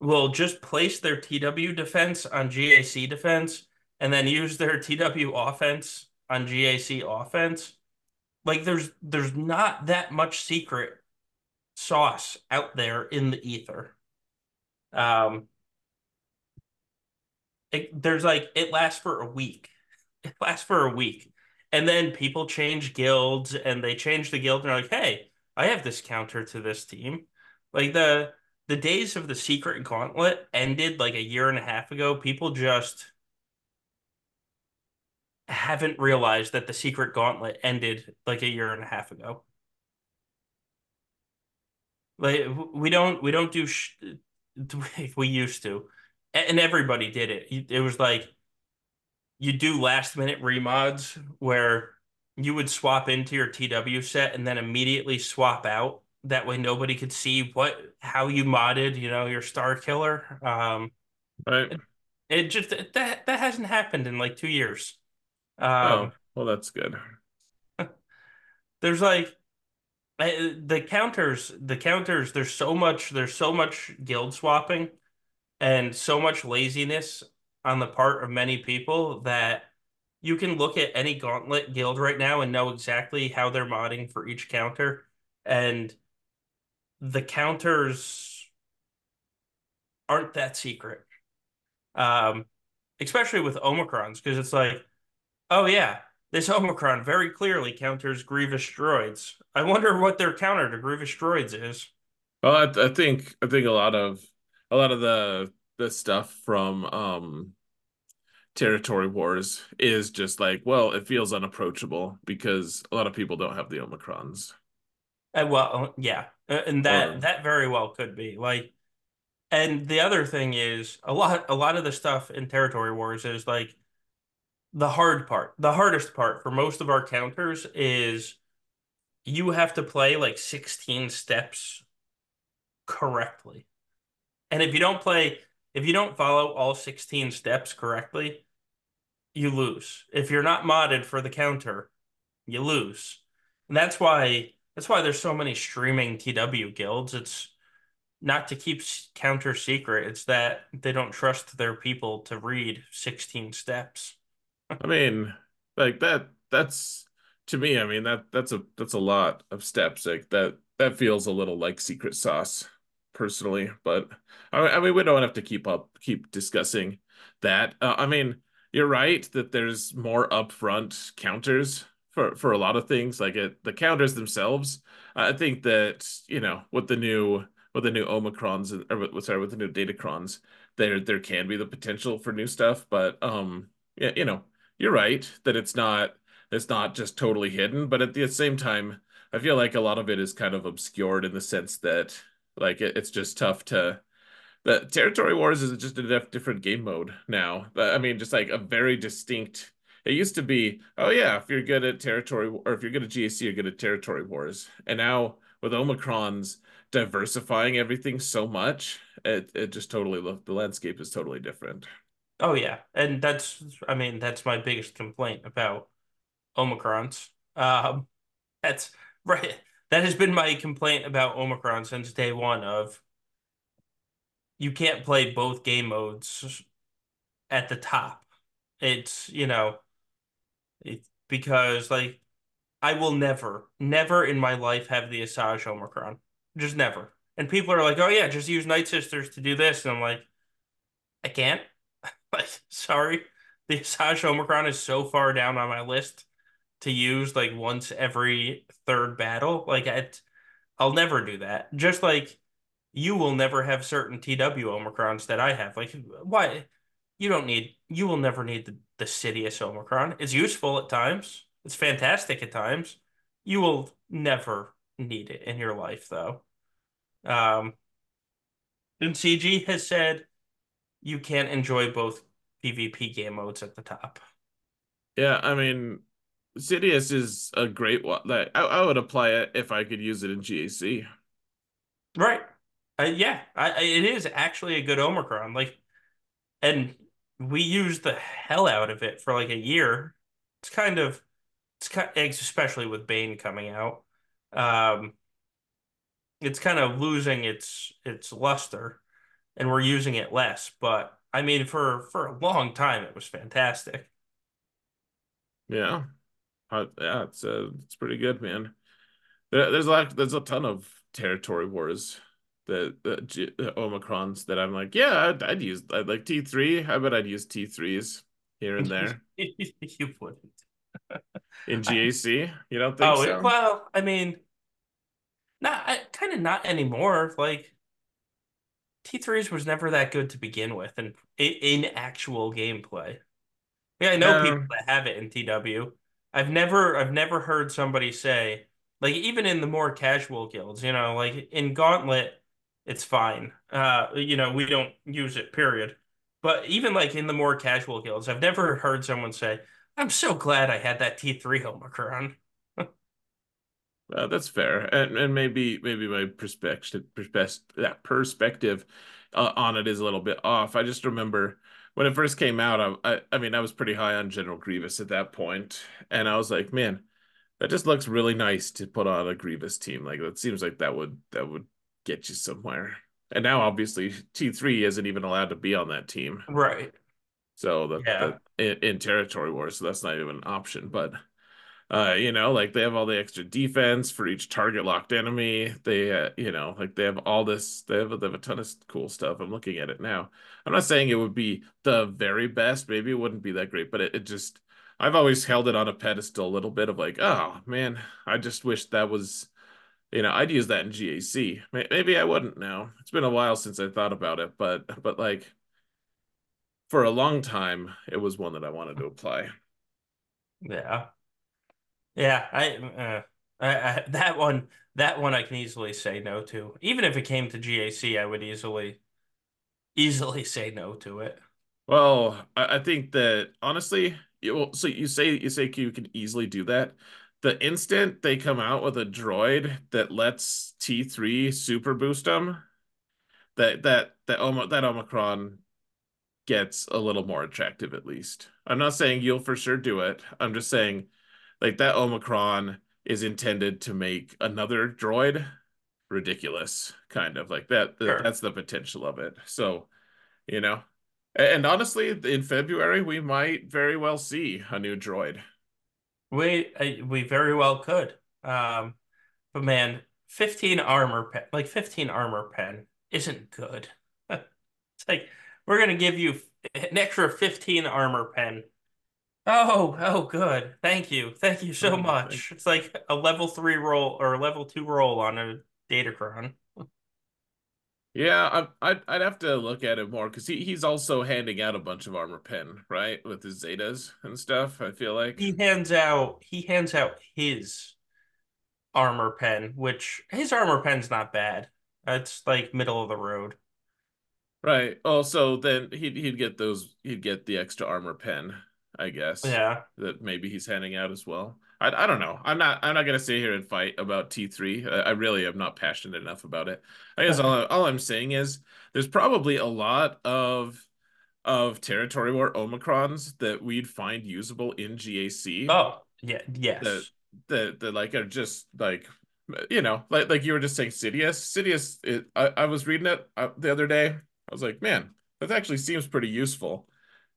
will just place their TW defense on GAC defense and then use their TW offense on GAC offense. Like, there's there's not that much secret sauce out there in the ether. Um, it, there's like it lasts for a week. It lasts for a week. And then people change guilds and they change the guild and they're like, hey, I have this counter to this team. Like the the days of the secret gauntlet ended like a year and a half ago. People just haven't realized that the secret gauntlet ended like a year and a half ago. Like we don't we don't do sh we used to. And everybody did it. It was like you do last minute remods where you would swap into your TW set and then immediately swap out. That way nobody could see what how you modded, you know, your star killer. Um, Right. it, it just that that hasn't happened in like two years. Oh, Um, well, that's good. there's like the counters, the counters. There's so much. There's so much guild swapping and so much laziness on the part of many people that you can look at any gauntlet guild right now and know exactly how they're modding for each counter. And the counters aren't that secret. Um, especially with Omicrons, because it's like, oh yeah, this Omicron very clearly counters Grievous droids. I wonder what their counter to Grievous droids is. Well, I, I think I think a lot of a lot of the the stuff from um territory wars is just like, well, it feels unapproachable because a lot of people don't have the Omicrons. Uh, well, yeah, Uh, and that Or that very well could be like. And the other thing is a lot a lot of the stuff in territory wars is like the hard part. The hardest part for most of our counters is you have to play like 16 steps correctly. And if you don't play, if you don't follow all 16 steps correctly, you lose. If you're not modded for the counter, you lose. And that's why that's why there's so many streaming TW guilds. It's not to keep counter secret. It's that they don't trust their people to read 16 steps. I mean, like that that's to me, I mean that that's a that's a lot of steps. Like that that feels a little like secret sauce personally, but I, I mean we don't have to keep up keep discussing that. Uh, I mean, you're right that there's more upfront counters for for a lot of things like it the counters themselves. I think that, you know, with the new with the new Omicrons or sorry, with the new Datacrons, there there can be the potential for new stuff, but um yeah, you know, you're right that it's not it's not just totally hidden, but at the same time, I feel like a lot of it is kind of obscured in the sense that like it, it's just tough to the territory wars is just a different game mode now. I mean, just like a very distinct. It used to be, oh yeah, if you're good at territory or if you're good at GAC, you're good at territory wars. And now with Omicrons diversifying everything so much, it it just totally the landscape is totally different. Oh yeah, and that's I mean that's my biggest complaint about Omicrons. Um, that's right. That has been my complaint about Omicron since day one. Of you can't play both game modes at the top. It's you know, it, because like I will never, never in my life have the Asajj Omicron. Just never. And people are like, "Oh yeah, just use Night Sisters to do this," and I'm like, I can't. Like, sorry, the Asajj Omicron is so far down on my list to use like once every third battle. Like, I, I'll never do that. Just like you will never have certain TW Omicrons that I have. Like, why? You don't need. You will never need the the Sidious Omicron. It's useful at times. It's fantastic at times. You will never need it in your life, though. Um, and CG has said you can't enjoy both PvP game modes at the top. Yeah, I mean, Sidious is a great one. Like, I, I would apply it if I could use it in GAC. Right. Uh, yeah, I, it is actually a good Omicron. Like, and we used the hell out of it for like a year. It's kind of, it's kind, eggs, especially with Bane coming out. Um, it's kind of losing its its luster and we're using it less. But I mean, for for a long time, it was fantastic. Yeah, uh, yeah, it's uh, it's pretty good, man. There, there's a lot, there's a ton of territory wars the, the, the Omicrons that I'm like, yeah, I'd, I'd use I'd like T3. I bet I'd use T3s here and there. you wouldn't. In GAC, you don't think oh, so? Well, I mean, not kind of not anymore. Like T3s was never that good to begin with, and in, in actual gameplay. Yeah, I know people that have it in TW. I've never I've never heard somebody say like even in the more casual guilds, you know, like in Gauntlet, it's fine. Uh, you know, we don't use it, period. But even like in the more casual guilds, I've never heard someone say, "I'm so glad I had that T3 Omicron." Uh, that's fair, and and maybe maybe my perspective that perspective uh, on it is a little bit off. I just remember when it first came out, I, I I mean I was pretty high on General Grievous at that point, and I was like, man, that just looks really nice to put on a Grievous team. Like that seems like that would that would get you somewhere. And now obviously T3 isn't even allowed to be on that team, right? So the, yeah. the in, in territory wars, so that's not even an option, but. Uh, you know, like they have all the extra defense for each target locked enemy. They, uh, you know, like they have all this. They have, they have a ton of cool stuff. I'm looking at it now. I'm not saying it would be the very best. Maybe it wouldn't be that great, but it, it just. I've always held it on a pedestal a little bit of like, oh man, I just wish that was. You know, I'd use that in GAC. Maybe I wouldn't now. It's been a while since I thought about it, but but like for a long time, it was one that I wanted to apply. Yeah. Yeah, I, uh, I, I, that one that one I can easily say no to. Even if it came to GAC, I would easily easily say no to it. Well, I, I think that honestly, you, so you say you say you can easily do that. The instant they come out with a droid that lets T3 super boost them, that that that Om- that Omicron gets a little more attractive at least. I'm not saying you'll for sure do it. I'm just saying like that Omicron is intended to make another droid ridiculous, kind of like that. Sure. That's the potential of it. So, you know, and honestly, in February we might very well see a new droid. We uh, we very well could. Um, but man, 15 armor pen, like 15 armor pen isn't good. It's like we're gonna give you an extra 15 armor pen. Oh, oh, good. Thank you. Thank you so Oh, much. It's like a level three roll or a level two roll on a Datacron. Yeah, I, I'd I'd have to look at it more because he, he's also handing out a bunch of armor pen, right, with his Zetas and stuff. I feel like, He hands out he hands out his armor pen, which his armor pen's not bad. It's like middle of the road. right. Also, then he'd he'd get those he'd get the extra armor pen, I guess, Yeah. that maybe he's handing out as well. I I don't know. I'm not I'm not gonna sit here and fight about T3. I, I really am not passionate enough about it. I guess all all I'm saying is there's probably a lot of of territory war Omicrons that we'd find usable in GAC Oh, yeah, yes. that that like are just like you know like like you were just saying Sidious Sidious it, I, I was reading it uh, the other day I was like man that actually seems pretty useful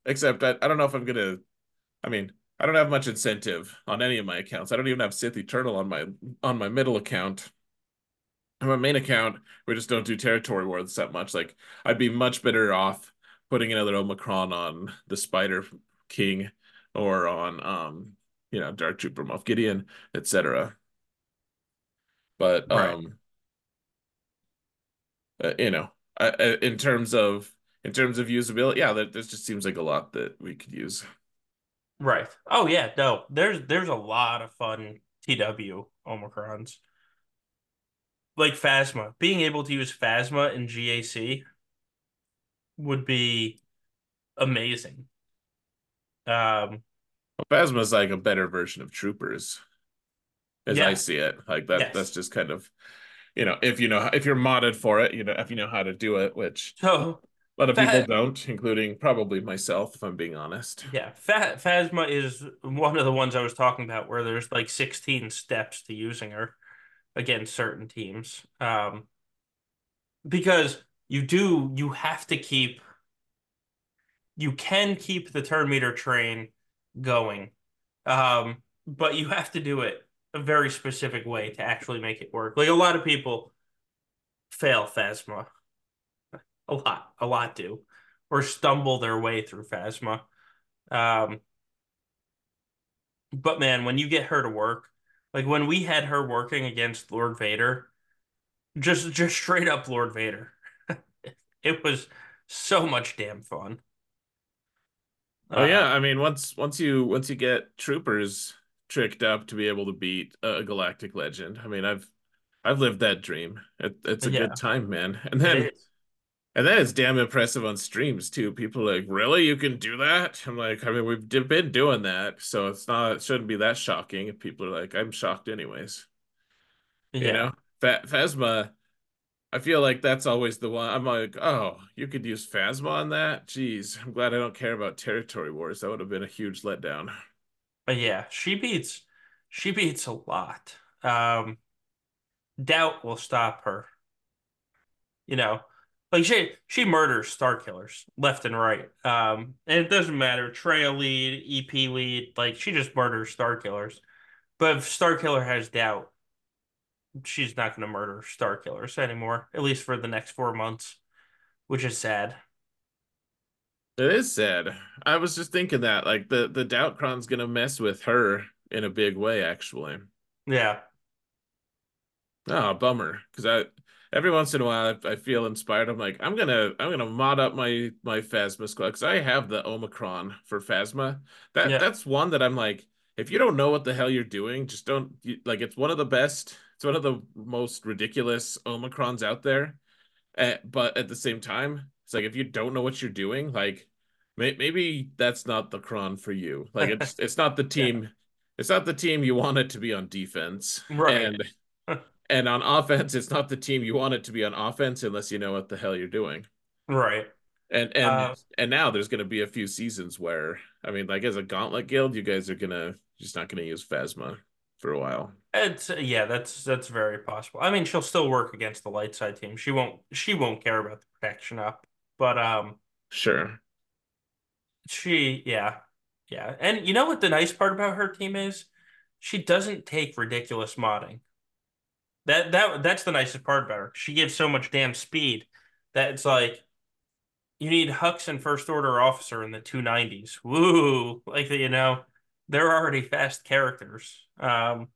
except I, I don't know if I'm gonna I mean I don't have much incentive on any of my accounts. I don't even have Sith Eternal on my on my middle account. On my main account we just don't do territory wars that much. Like I'd be much better off putting another Omicron on the Spider King or on um you know Dark Trooper Moff Gideon etc but Right. um uh, you know I, I, in terms of in terms of usability yeah there, there just seems like a lot that we could use Right. Oh yeah, no. There's there's a lot of fun TW Omicrons. Like Phasma. Being able to use Phasma in GAC would be amazing. Um, Phasma is like a better version of Troopers as I see it like that that's just kind of you know if you know if you're modded for it you know if you know how to do it which So lot of people don't including probably myself if I'm being honest yeah, Fa Phasma is one of the ones I was talking about where there's like 16 steps to using her against certain teams. Um, because you do you have to keep you can keep the turn meter train going. Um, but you have to do it a very specific way to actually make it work. Like a lot of people fail Phasma. A lot, a lot do, or stumble their way through Phasma. Um, but man, when you get her to work, like when we had her working against Lord Vader, just just straight up Lord Vader, it was so much damn fun. oh yeah Uh, I mean once once you once you get troopers tricked up to be able to beat a galactic legend I mean I've I've lived that dream it, it's a good time man and then. And that is damn impressive on streams too. People are like, really? You can do that? I'm like, I mean, we've been doing that, so it's not, it shouldn't be that shocking. If people are like, I'm shocked anyways. You Yeah, know, Fa Phasma, I feel like that's always the one. I'm like, oh, you could use Phasma on that? Jeez, I'm glad I don't care about territory wars. That would have been a huge letdown. but yeah, she beats she beats a lot. Um, doubt will stop her. You know, like she she murders Star Killers left and right. Um, and it doesn't matter trail lead, EP lead, like she just murders Star Killers. But if Star Killer has doubt, she's not going to murder Star Killers anymore, at least for the next four months, which is sad. It is sad. I was just thinking that, like, the, the Doubtcron's gonna mess with her in a big way, actually. Yeah, Oh, bummer. Because I every once in a while I, I feel inspired. I'm like, I'm gonna I'm gonna mod up my my Phasma squad because I have the Omicron for Phasma. That yeah, that's one that I'm like, if you don't know what the hell you're doing, just don't you, like. It's one of the best. It's one of the most ridiculous Omicrons out there. Uh, but at the same time, it's like if you don't know what you're doing, like may, maybe that's not the cron for you. Like it's it's not the yeah, team. It's not the team you want it to be on defense. right, And and on offense, it's not the team you want it to be on offense unless you know what the hell you're doing. right. And and Uh, and now there's going to be a few seasons where I mean, like as a gauntlet guild, you guys are gonna just not going to use Phasma for a while. It's yeah, that's that's very possible. I mean, she'll still work against the light side team. She won't she won't care about the protection up. But um Sure. she yeah. Yeah. And you know what the nice part about her team is? She doesn't take ridiculous modding. That that that's the nicest part about her. She gives so much damn speed that it's like you need Hux and First Order Officer in the 290s. Woo! Like you know, they're already fast characters. Um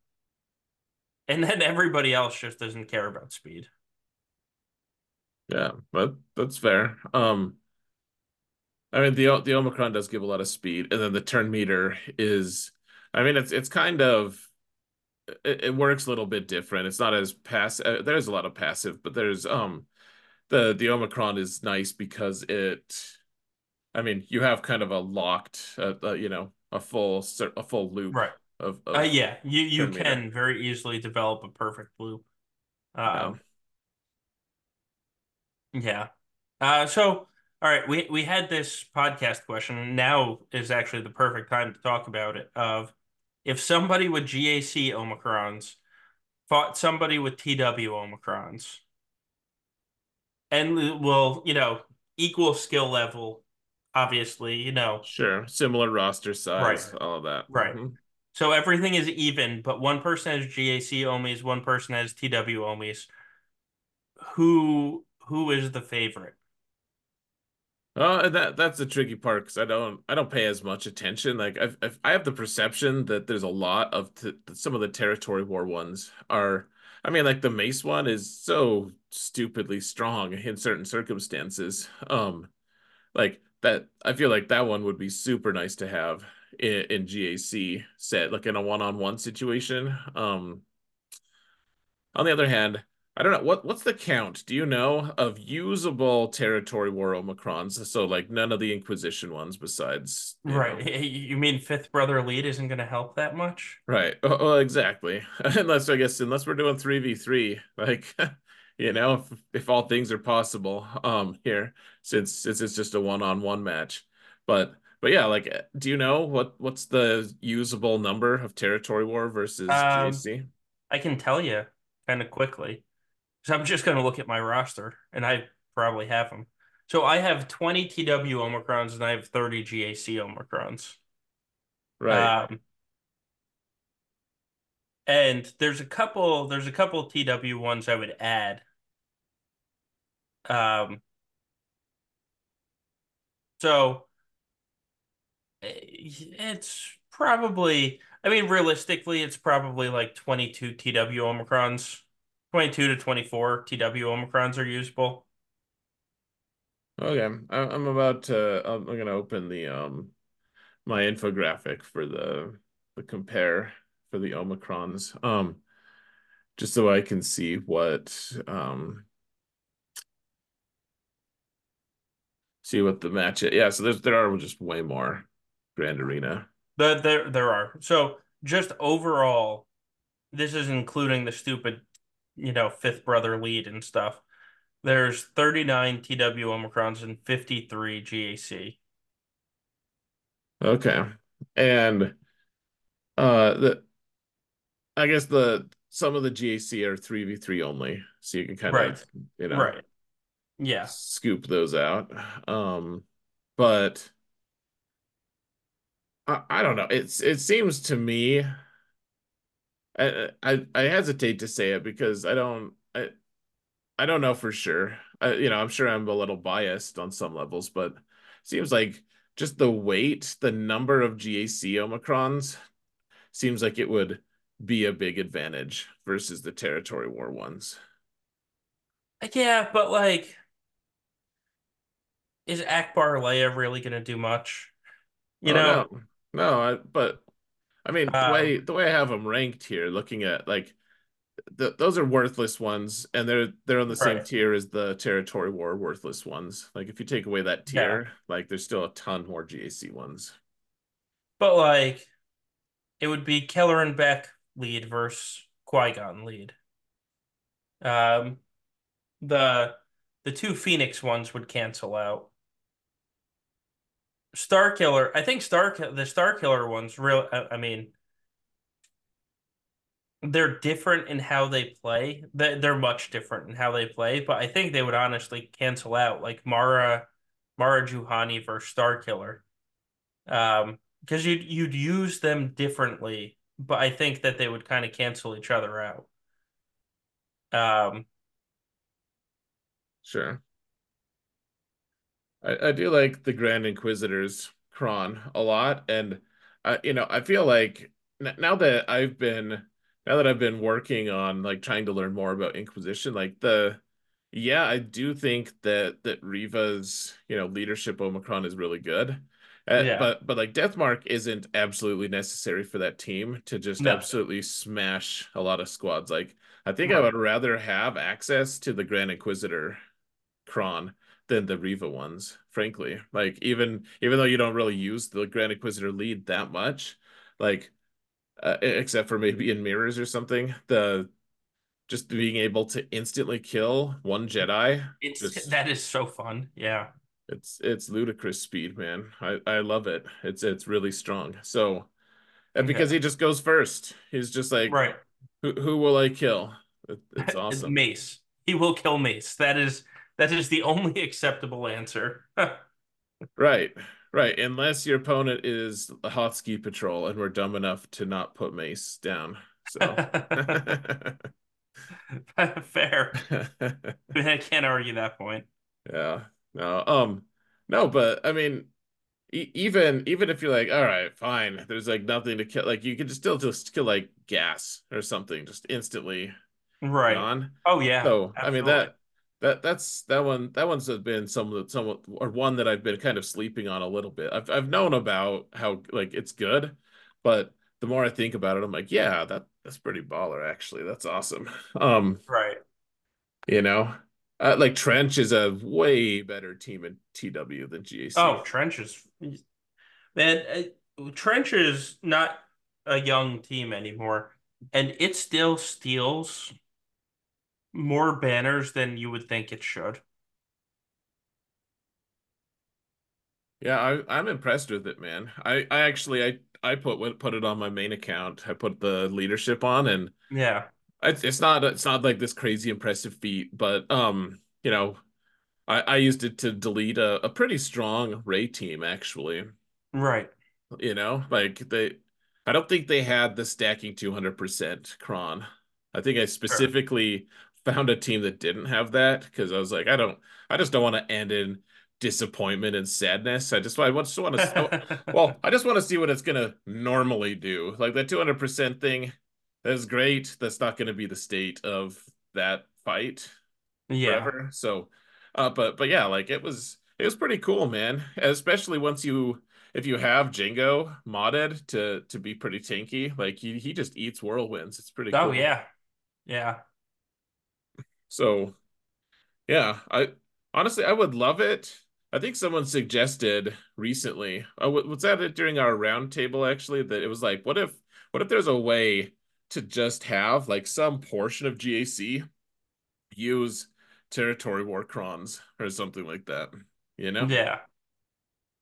and then everybody else just doesn't care about speed. Yeah, but that's fair. Um, I mean the the Omicron does give a lot of speed, and then the turn meter is, I mean it's it's kind of it, it works a little bit different. It's not as passive. Uh, there's a lot of passive, but there's um the the Omicron is nice because it, I mean you have kind of a locked, uh, uh, you know, a full a full loop Right. of Uh, yeah, you you turn meter. can very easily develop a perfect loop. Yeah. Um, yeah. Uh, so all right, we we had this podcast question. Now is actually the perfect time to talk about it. Of if somebody with GAC Omicrons fought somebody with TW Omicrons, and will you know equal skill level, obviously, you know, Sure. Similar roster right, size, all of that. right. Mhm. So everything is even, but one person has GAC Omis, one person has TW Omis. Who who is the favorite? Uh, that that's the tricky part because I don't I don't pay as much attention. Like I've, I've I have the perception that there's a lot of t some of the territory war ones are. I mean, like the Mace one is so stupidly strong in certain circumstances. Um, like that I feel like that one would be super nice to have in, in GAC set, like in a one-on-one situation. Um, on the other hand, I don't know what what's the count. Do you know of usable territory war Omicrons? So like none of the Inquisition ones besides, you Right. know. You mean Fifth Brother Lead isn't going to help that much? Right. Oh, oh, exactly. Unless I guess unless we're doing 3v3, like you know, if, if all things are possible um here since since it's just a one-on-one match. But but yeah, like do you know what what's the usable number of territory war versus Um, GAC? I can tell you kind of quickly. So I'm just going to look at my roster, and I probably have them. So I have 20 TW Omicrons and I have 30 GAC Omicrons. Right. Um, and there's a couple there's a couple TW ones I would add. Um, so eh, it's probably I mean realistically it's probably like 22 TW Omicrons. 22 to 24 TW Omicrons are usable. Okay, I, I'm about to. I'm gonna open the um my infographic for the the compare for the Omicrons, um, just so I can see what um see what the match is. Yeah, so there's there are just way more Grand Arena. The, there there are. So just overall, this is including the stupid, you know, fifth brother lead and stuff. There's 39 TW Omicrons and 53 GAC. Okay, and uh the I guess the some of the GAC are three v three only, so you can kind Right. of you know Right. Yeah. scoop those out. Um, but I, I don't know. It's it seems to me I, I I hesitate to say it because I don't I I don't know for sure. I, you know, I'm sure I'm a little biased on some levels, but it seems like just the weight, the number of GAC Omicrons seems like it would be a big advantage versus the territory war ones. Uh, yeah, but like, is Ackbar Leia really gonna do much? You Oh know? no. No, I, but I mean the Um, way the way I have them ranked here, looking at like th those are worthless ones, and they're they're on the same tier as the territory war worthless ones. Like if you take away that Yeah. tier, like there's still a ton more GAC ones. But like, it would be Kelleran Beq lead versus Qui-Gon lead. Um, the the two Phoenix ones would cancel out. Starkiller, I think Star the Starkiller ones real. I, I mean, they're different in how they play. They- They're much different in how they play, but I think they would honestly cancel out like Mara, Mara Juhani versus Starkiller. Um, because you'd you'd use them differently, but I think that they would kind of cancel each other out. Um, Sure. I, I do like the Grand Inquisitor's cron a lot, and I, you know, I feel like now that I've been now that I've been working on like trying to learn more about Inquisition, like the yeah, I do think that that Reva's, you know, leadership Omicron is really good. Uh, yeah, but but like Deathmark isn't absolutely necessary for that team to just no, absolutely smash a lot of squads. Like I think I would rather have access to the Grand Inquisitor cron than the Reva ones, frankly. Like even even though you don't really use the Grand Inquisitor lead that much, like uh, except for maybe in mirrors or something, the just being able to instantly kill one Jedi, It's just that is so fun. Yeah, it's it's ludicrous speed, man. I I love it. It's it's really strong. So and because he just goes first, he's just like, right. who who will I kill? It, it's awesome. Mace. He will kill Mace. That is that is the only acceptable answer. Right, right. Unless your opponent is a Hothski Patrol and we're dumb enough to not put Mace down. So, Fair. I can't argue that point. yeah. No, um, no, but I mean, e even even if you're like, all right, fine, there's like nothing to kill, like you could just still just kill like gas or something, just instantly Right. On. Oh yeah, So, I mean that that that's that one that one's been some somewhat or one that I've been kind of sleeping on a little bit. I've I've known about how like it's good, but the more I think about it, I'm like, yeah, that that's pretty baller actually. That's awesome. Um, Right. you know, uh, like Trench is a way better team in TW than GAC. Oh, Trench is man. uh, Trench is not a young team anymore, and it still steals more banners than you would think it should. Yeah, I I'm impressed with it, man. I I actually I I put put it on my main account. I put the leadership on and Yeah. It's it's not it's not like this crazy impressive feat, but um, you know, I I used it to delete a, a pretty strong Rey team actually. Right. You know, like they I don't think they had the stacking 200% cron. I think I Sure. Found a team that didn't have that because I was like, I don't I just don't want to end in disappointment and sadness. I just I just want to well, I just want to see what it's gonna normally do. Like that 200% thing, that's great. That's not gonna be the state of that fight Yeah. forever. So, uh, but but yeah, like it was it was pretty cool, man. Especially once you if you have Django modded to to be pretty tanky, like he he just eats whirlwinds. It's pretty Oh cool. yeah. Yeah. So yeah, I honestly I would love it. I think someone suggested recently. Uh, was that it during our roundtable actually? That it was like, what if what if there's a way to just have like some portion of GAC use territory war crons or something like that, you know? Yeah.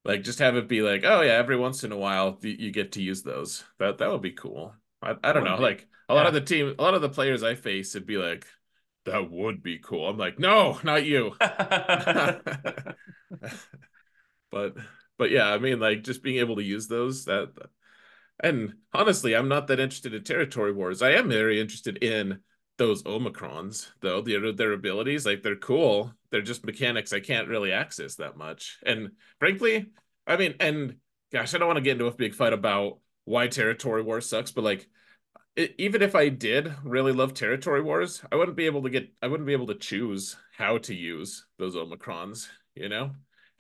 Like just have it be like, oh yeah, every once in a while you, you get to use those. That that would be cool. I I don't know. be. Like a lot of the team, a lot of the players I face would be like, that would be cool. I'm like, no, not you. But but yeah, I mean like just being able to use those that and honestly, I'm not that interested in territory wars. I am very interested in those Omicrons, though. Their their abilities, like they're cool. They're just mechanics I can't really access that much. And frankly, I mean, and gosh, I don't want to get into a big fight about why territory war sucks, but like it, even if I did really love territory wars, I wouldn't be able to get I wouldn't be able to choose how to use those Omicrons, you know?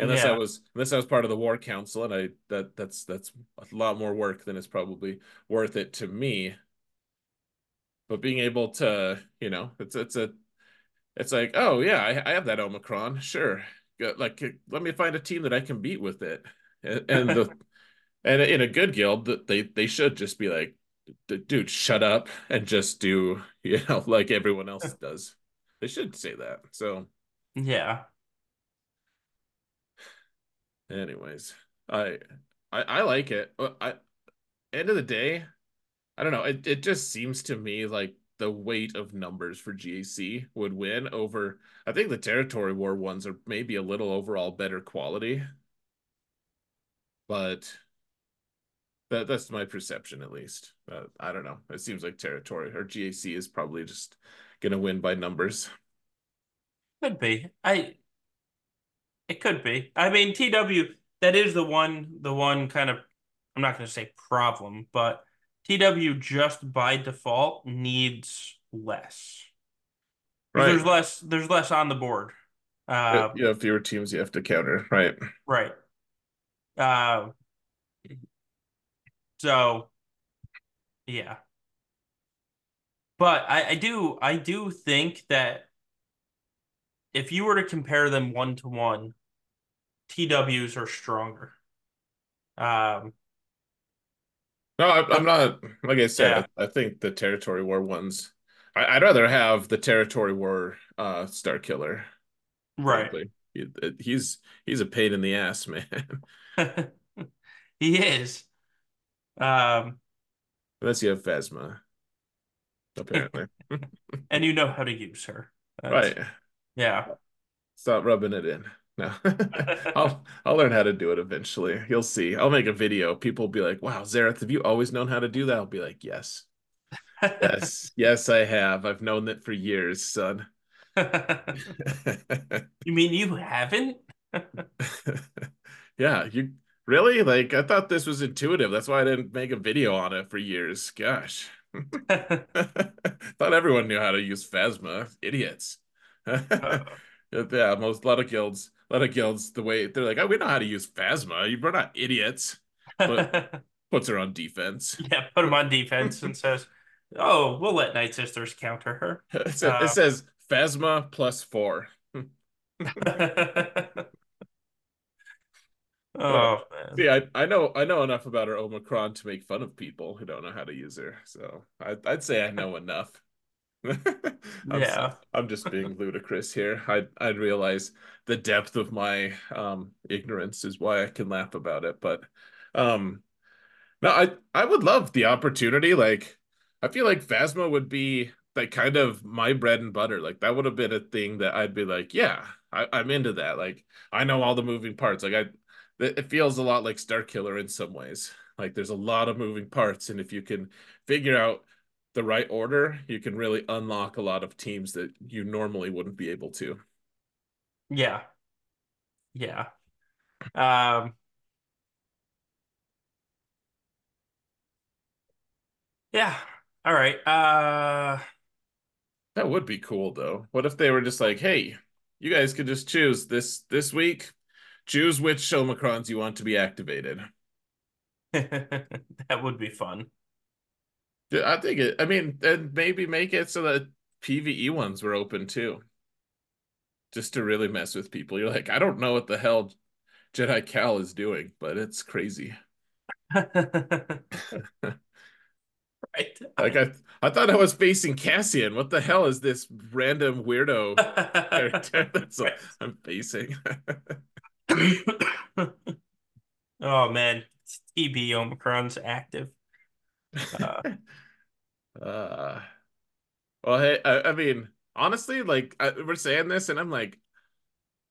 Unless I was unless I was part of the war council and I that that's that's a lot more work than it's probably worth it to me. But being able to, you know, it's it's a it's like, oh yeah, I, I have that Omicron, sure. Like let me find a team that I can beat with it. And, and the and in a good guild, they they should just be like, dude, shut up and just do, you know, like everyone else uh. does. They should say that. So, Yeah. anyways, I I, I like it. I end of the day, I don't know. It it just seems to me like the weight of numbers for GAC would win over. I think the territory war ones are maybe a little overall better quality, but that that's my perception at least. Uh, I don't know. It seems like territory or GAC is probably just gonna win by numbers. Could be. I it could be. I mean, TW, that is the one the one kind of I'm not gonna say problem, but TW just by default needs less. Right. there's less there's less on the board. Uh, Uh You have fewer teams you have to counter. Right. right. Uh so yeah. But I, I do I do think that if you were to compare them one to one, TWs are stronger. Um No, I, I'm not. Like I yeah, said, I, I think the territory war ones. I, I'd rather have the territory war uh Starkiller. right. He, he's he's a pain in the ass, man. He is. Um Unless you have Phasma, apparently. and you know how to use her. That's Right. yeah. Stop rubbing it in. No. I'll I'll learn how to do it eventually. You'll see. I'll make a video. People will be like, "Wow, Xaereth, have you always known how to do that?" I'll be like, "Yes. Yes. Yes, I have. I've known that for years, son." You mean you haven't? Yeah, you really? Like I thought this was intuitive. That's why I didn't make a video on it for years. Gosh. Thought everyone knew how to use Phasma. Idiots. Yeah, most a lot of guilds, a lot of guilds, the way they're like, oh, we know how to use Phasma. We're not idiots. But puts her on defense. Yeah, put him on defense and says, "Oh, we'll let Night Sisters counter her." It says, it Uh, says Phasma plus four. Oh man, see, I, I know I know enough about her Omicron to make fun of people who don't know how to use her. So I, I'd say I know enough. I'm yeah, I'm just being ludicrous here. I I realize the depth of my um ignorance is why I can laugh about it. But um no, I I would love the opportunity. Like I feel like Phasma would be like kind of my bread and butter. Like that would have been a thing that I'd be like, yeah, I, I'm into that. Like I know all the moving parts. Like I it feels a lot like Starkiller in some ways. Like there's a lot of moving parts, and if you can figure out the right order, you can really unlock a lot of teams that you normally wouldn't be able to. yeah, yeah. Um, yeah. All right. Uh, That would be cool though. What if they were just like, "Hey, you guys could just choose this this week, choose which Omicrons you want to be activated." that would be fun. I think it. I mean, and maybe make it so that PvE ones were open too, just to really mess with people. You're like, I don't know what the hell Jedi Cal is doing, but it's crazy. Right. Like I, I thought I was facing Cassian. What the hell is this random weirdo character that's Right. I'm facing? Oh man, TB Omicron's active. Uh, uh, well, hey, I, I mean, honestly, like I, we're saying this, and I'm like,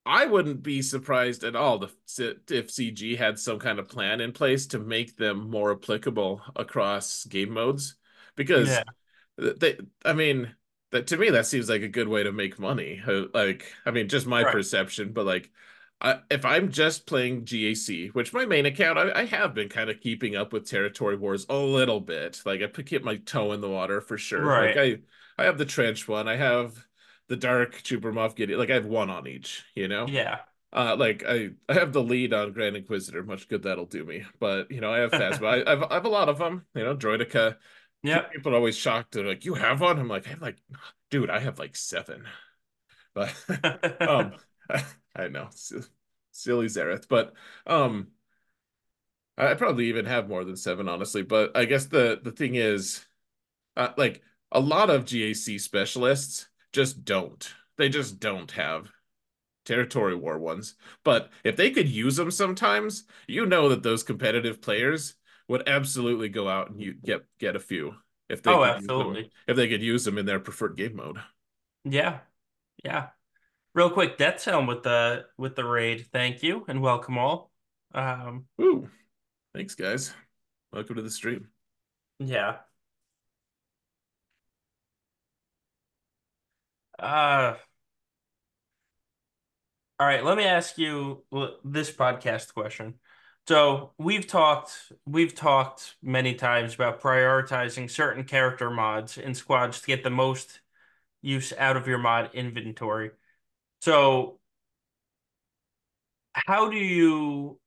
I wouldn't be surprised at all if, if CG had some kind of plan in place to make them more applicable across game modes, because yeah, they, I mean, that to me that seems like a good way to make money. Like, I mean, just my right. perception, but like, I, if I'm just playing GAC, which my main account, I, I have been kind of keeping up with Territory Wars a little bit. Like, I keep my toe in the water for sure. Like, Right. I, I have the trench one, I have the dark Moff Gideon. Like, I have one on each, you know. Yeah. Uh, like I, I have the lead on Grand Inquisitor. Much good that'll do me. But you know, I have Phasma. I, I've, I have a lot of them. You know, Droideka Yep. people are always shocked. They're like, "You have one?" I'm like, "I'm like, dude, I have like seven. But um, I know, silly Xaereth, but um, I probably even have more than seven, honestly. But I guess the the thing is, uh, like a lot of GAC specialists just don't. They just don't have territory war ones. But if they could use them sometimes, you know that those competitive players would absolutely go out and you get get a few if they Oh, absolutely. if they could use them in their preferred game mode. Yeah. Yeah. Real quick, Death Sound with the with the raid. Thank you and welcome all. Um, Ooh, thanks guys. Welcome to the stream. yeah. Uh, all right, let me ask you this podcast question. So we've talked we've talked many times about prioritizing certain character mods in squads to get the most use out of your mod inventory. So how do you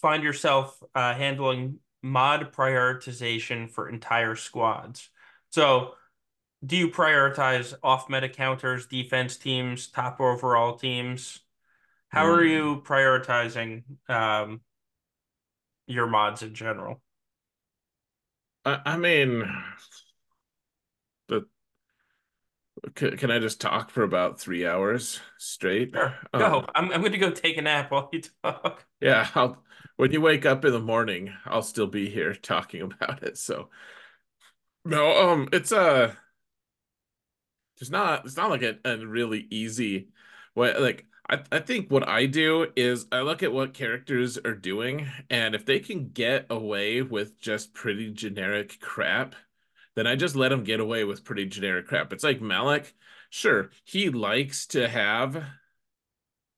find yourself uh, handling mod prioritization for entire squads? So do you prioritize off meta counters, defense teams, top overall teams? How are you prioritizing um, your mods in general? I, I mean, c- can I just talk for about three hours straight? Sure, go. Um, I'm I'm going to go take a nap while you talk. yeah, I'll when you wake up in the morning, I'll still be here talking about it. So no, um, it's uh It's not it's not like a, a really easy way like I, I think what I do is I look at what characters are doing, and if they can get away with just pretty generic crap, then I just let him get away with pretty generic crap. It's like Malak, sure, he likes to have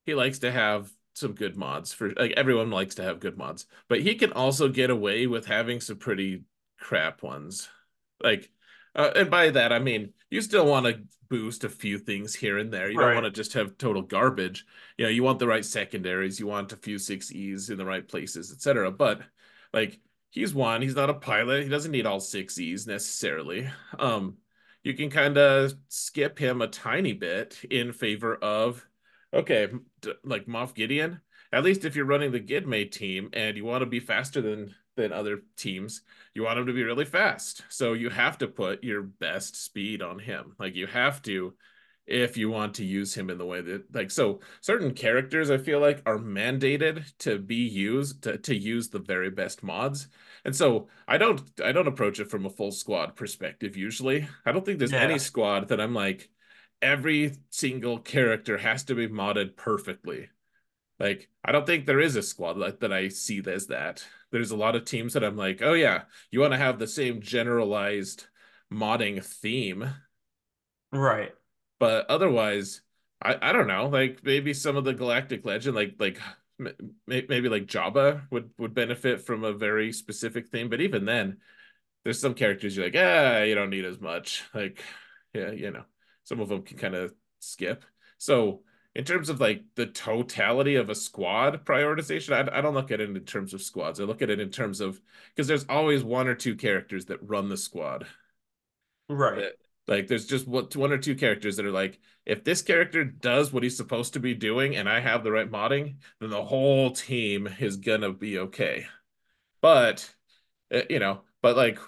he likes to have some good mods for like everyone likes to have good mods, but he can also get away with having some pretty crap ones. Like, uh, and by that I mean you still want to boost a few things here and there. You don't want to just have total garbage. You know, you want the right secondaries, you want a few six E's in the right places, etc. But like he's one, he's not a pilot. He doesn't need all six E's necessarily. Um, you can kind of skip him a tiny bit in favor of okay, like Moff Gideon. At least if you're running the Gidmate team and you want to be faster than than other teams, you want him to be really fast. So you have to put your best speed on him. Like you have to if you want to use him in the way that like so certain characters I feel like are mandated to be used to, to use the very best mods. And so I don't I don't approach it from a full squad perspective usually. I don't think there's any squad that I'm like every single character has to be modded perfectly. Like, I don't think there is a squad that, that I see as that. There's a lot of teams that I'm like, oh yeah, you want to have the same generalized modding theme, right. but otherwise, I, I don't know. Like maybe some of the Galactic Legend, like like maybe like Jabba would would benefit from a very specific theme. But even then, there's some characters you're like, ah, you don't need as much. Like, yeah, you know, some of them can kind of skip. So in terms of like the totality of a squad prioritization, I, I don't look at it in terms of squads. I look at it in terms of because there's always one or two characters that run the squad. Right. That, like there's just what one or two characters that are like, if this character does what he's supposed to be doing and I have the right modding, then the whole team is gonna be okay. But uh, you know, but like,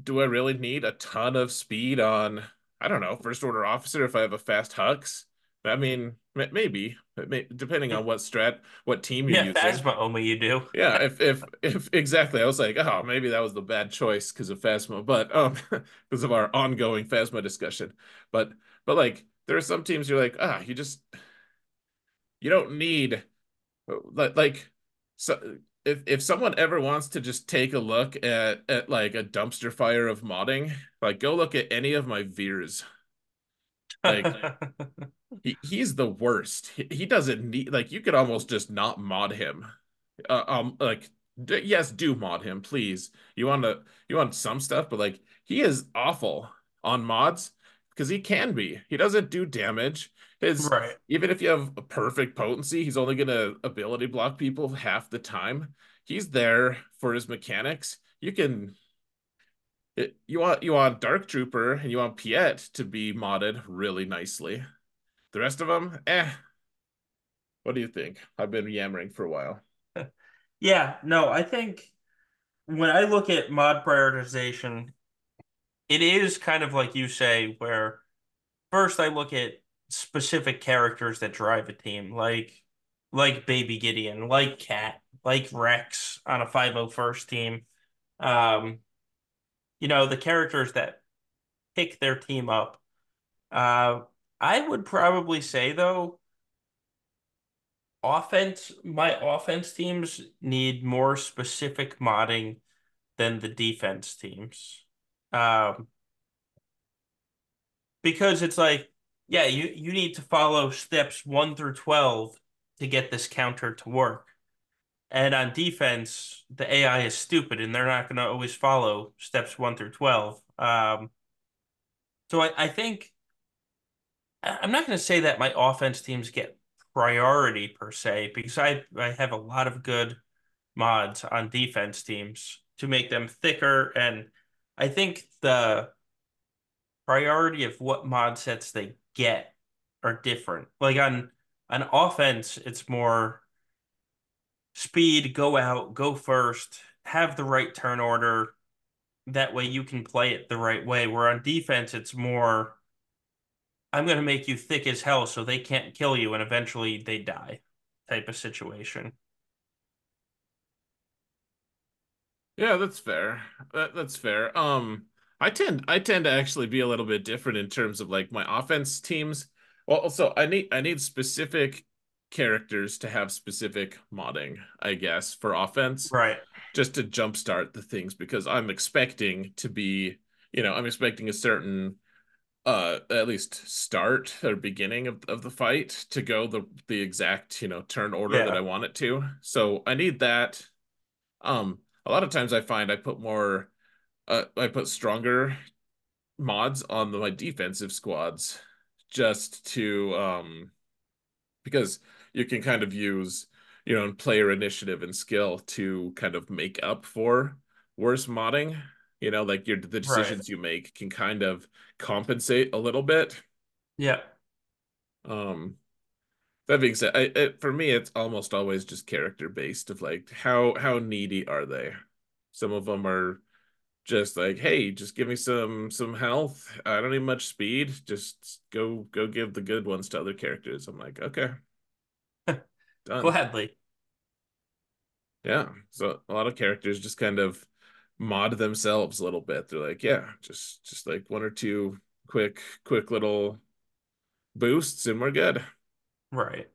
do I really need a ton of speed on, I don't know, first order officer if I have a fast Hux? I mean, maybe, may, depending on what strat, what team you're Yeah, using. Phasma only you do. Yeah, if if if exactly, I was like, oh, maybe that was the bad choice because of Phasma, but um, because of our ongoing Phasma discussion. But but like, there are some teams you're like, ah, you just you don't need like like so if if someone ever wants to just take a look at at like a dumpster fire of modding, like go look at any of my Veers. Like he, he's the worst. He, he doesn't need like you could almost just not mod him. Uh, um like d- yes, do mod him, please. You want to you want some stuff, but like he is awful on mods because he can be. He doesn't do damage. His Right. even if you have a perfect potency, he's only gonna ability block people half the time. He's there for his mechanics. You can it, you want you want Dark Trooper and you want Piet to be modded really nicely. The rest of them, eh. What do you think? I've been yammering for a while. Yeah, no, I think when I look at mod prioritization, it is kind of like you say, where first I look at specific characters that drive a team, like like Baby Gideon, like Cat, like Rex on a 501st team. Um, you know, the characters that pick their team up. Uh, I would probably say though, offense, my offense teams need more specific modding than the defense teams. Um, because it's like, yeah, you, you need to follow steps one through 12 to get this counter to work. And on defense, the AI is stupid and they're not going to always follow steps one through 12. Um, so I, I think I'm not going to say that my offense teams get priority per se because I, I have a lot of good mods on defense teams to make them thicker. And I think the priority of what mod sets they get are different. Like on on offense, it's more speed, go out, go first, have the right turn order. That way you can play it the right way. Where on defense, it's more I'm going to make you thick as hell so they can't kill you and eventually they die type of situation. Yeah, that's fair. That, that's fair. Um, I tend I tend to actually be a little bit different in terms of like my offense teams. Well, also I need I need specific characters to have specific modding, I guess, for offense, Right. just to jumpstart the things because I'm expecting to be, you know, I'm expecting a certain uh at least start or beginning of, of the fight to go the the exact, you know, turn order that I want it to. So I need that. Um, a lot of times I find I put more uh, I put stronger mods on the, my defensive squads just to um because you can kind of use you know player initiative and skill to kind of make up for worse modding you know like your the Right. decisions you make can kind of compensate a little bit. Yeah. um that being said I, it, for me it's almost always just character based of like how how needy are they? Some of them are just like hey just give me some some health. I don't need much speed. Just go go give the good ones to other characters. I'm like okay. Gladly. yeah. So a lot of characters just kind of mod themselves a little bit they're like yeah just just like one or two quick quick little boosts and we're good Right.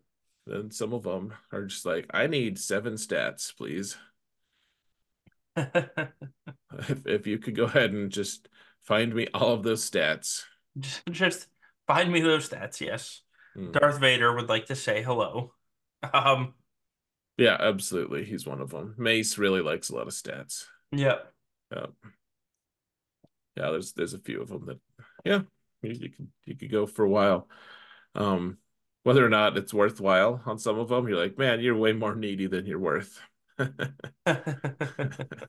then some of them are just like i need seven stats please if, if you could go ahead and just find me all of those stats Just, find me those stats, yes. Hmm. Darth Vader would like to say hello. Um, Yeah, absolutely. He's one of them. Mace really likes a lot of stats. yeah. Yeah, yeah. There's there's a few of them that, yeah, you, you could you could go for a while. Um, whether or not it's worthwhile on some of them, you're like, man, you're way more needy than you're worth.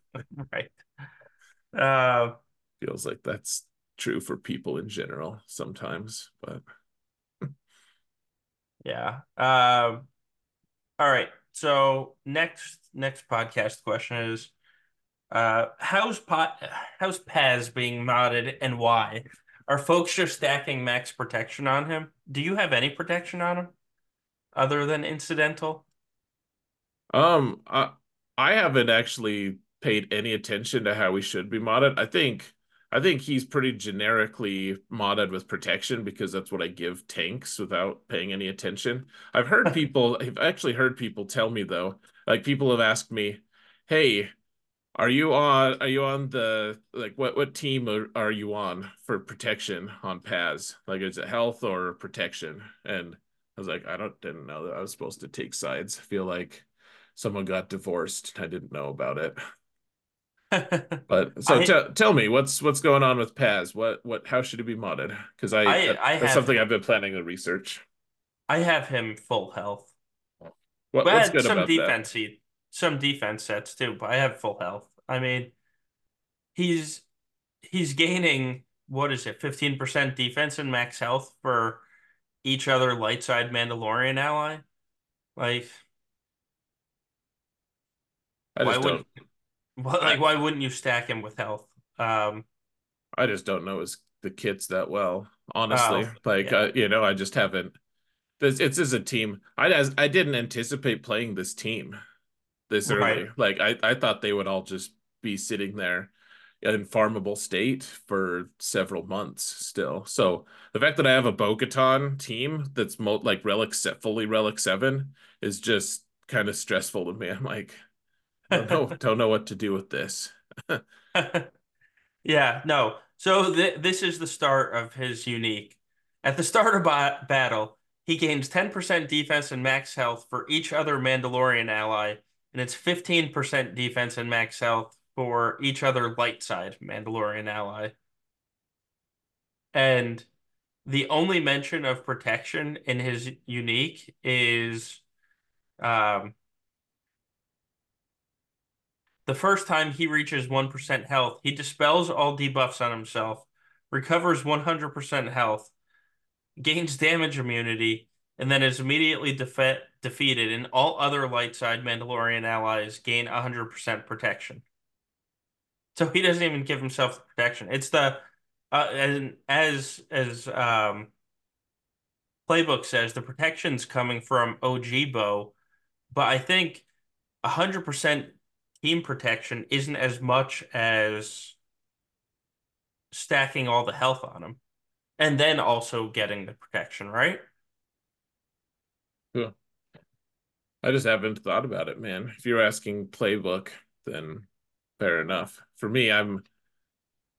Right. Uh, Feels like that's true for people in general sometimes, but yeah. Um, all right. So next next podcast question is uh how's pot how's Paz being modded and why? Are folks just stacking max protection on him? Do you have any protection on him other than incidental? um, I I haven't actually paid any attention to how he should be modded. I think I think he's pretty generically modded with protection because that's what I give tanks without paying any attention. I've heard people, I've actually heard people tell me though, like people have asked me, "Hey, are you on are you on the like what what team are, are you on for protection on Paz? Like is it health or protection?" And I was like, "I don't didn't know that I was supposed to take sides. I feel like someone got divorced. I didn't know about it." But so I tell tell me what's what's going on with Paz? What what how should it be modded? Because I I that, I that's something I've been planning to research. I have him full health. What what's But good some about that? defense some defense sets too, but I have full health. I mean, he's he's gaining what is it, 15% defense and max health for each other light side Mandalorian ally. Like, I why wouldn't like why wouldn't you stack him with health? Um, I just don't know his the kits that well. Honestly, oh like yeah. uh, you know, I just haven't. This it's as a team. I as I didn't anticipate playing this team this Right. early. Like I I thought they would all just be sitting there in farmable state for several months still. So the fact that I have a Bo-Katan team that's mo like relic set fully relic seven is just kind of stressful to me. I'm like, don't know, don't know what to do with this. yeah, no. So th this is the start of his unique. At the start of ba battle, he gains 10% defense and max health for each other Mandalorian ally, and it's 15% defense and max health for each other light side Mandalorian ally. And the only mention of protection in his unique is um, the first time he reaches 1% health, he dispels all debuffs on himself, recovers 100% health, gains damage immunity, and then is immediately defe defeated, and all other light side Mandalorian allies gain 100% protection. So he doesn't even give himself the protection. It's the uh, and as as um playbook says, the protection's coming from OG Bo, but I think 100% team protection isn't as much as stacking all the health on him and then also getting the protection, right? Yeah. I just haven't thought about it, man. If you're asking playbook, then fair enough. For me, I'm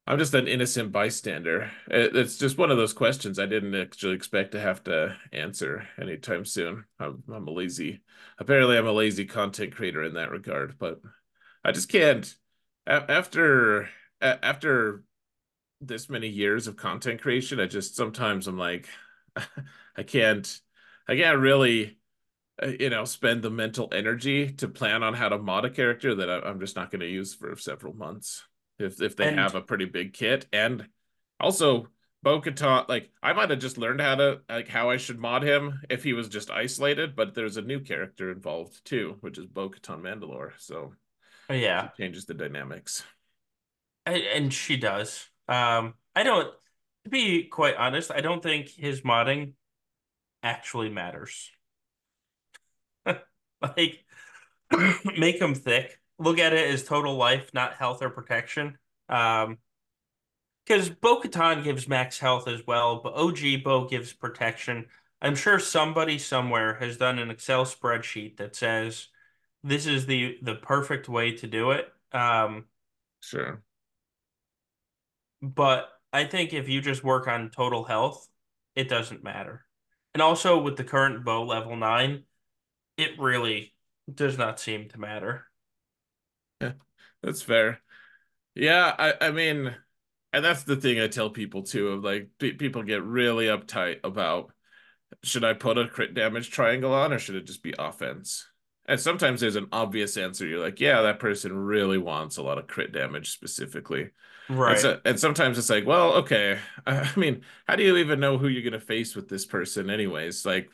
I'm just an innocent bystander. It's just one of those questions I didn't actually expect to have to answer anytime soon. I'm, I'm a lazy, apparently I'm a lazy content creator in that regard, but I just can't. After after this many years of content creation, I just sometimes I'm like, I can't, I can't really you know, spend the mental energy to plan on how to mod a character that I'm just not going to use for several months if if they and, have a pretty big kit. And also, Bo-Katan, like I might have just learned how to like how I should mod him if he was just isolated, but there's a new character involved too, which is Bo-Katan Mandalore. So yeah, changes the dynamics. And she does. Um, I don't. To be quite honest, I don't think his modding actually matters. like, make them thick look at it as total life, not health or protection. Um, because Bo Katan gives max health as well, but OG Bo gives protection. I'm sure somebody somewhere has done an Excel spreadsheet that says this is the the perfect way to do it. Um, sure. But I think if you just work on total health, it doesn't matter. And also with the current Bo level nine, it really does not seem to matter. Yeah, that's fair. Yeah, I I mean, and that's the thing I tell people too of like people get really uptight about should I put a crit damage triangle on or should it just be offense? And sometimes there's an obvious answer. You're like, yeah, that person really wants a lot of crit damage specifically. Right. And, so, and sometimes it's like, well, okay. I mean, how do you even know who you're going to face with this person anyways? Like,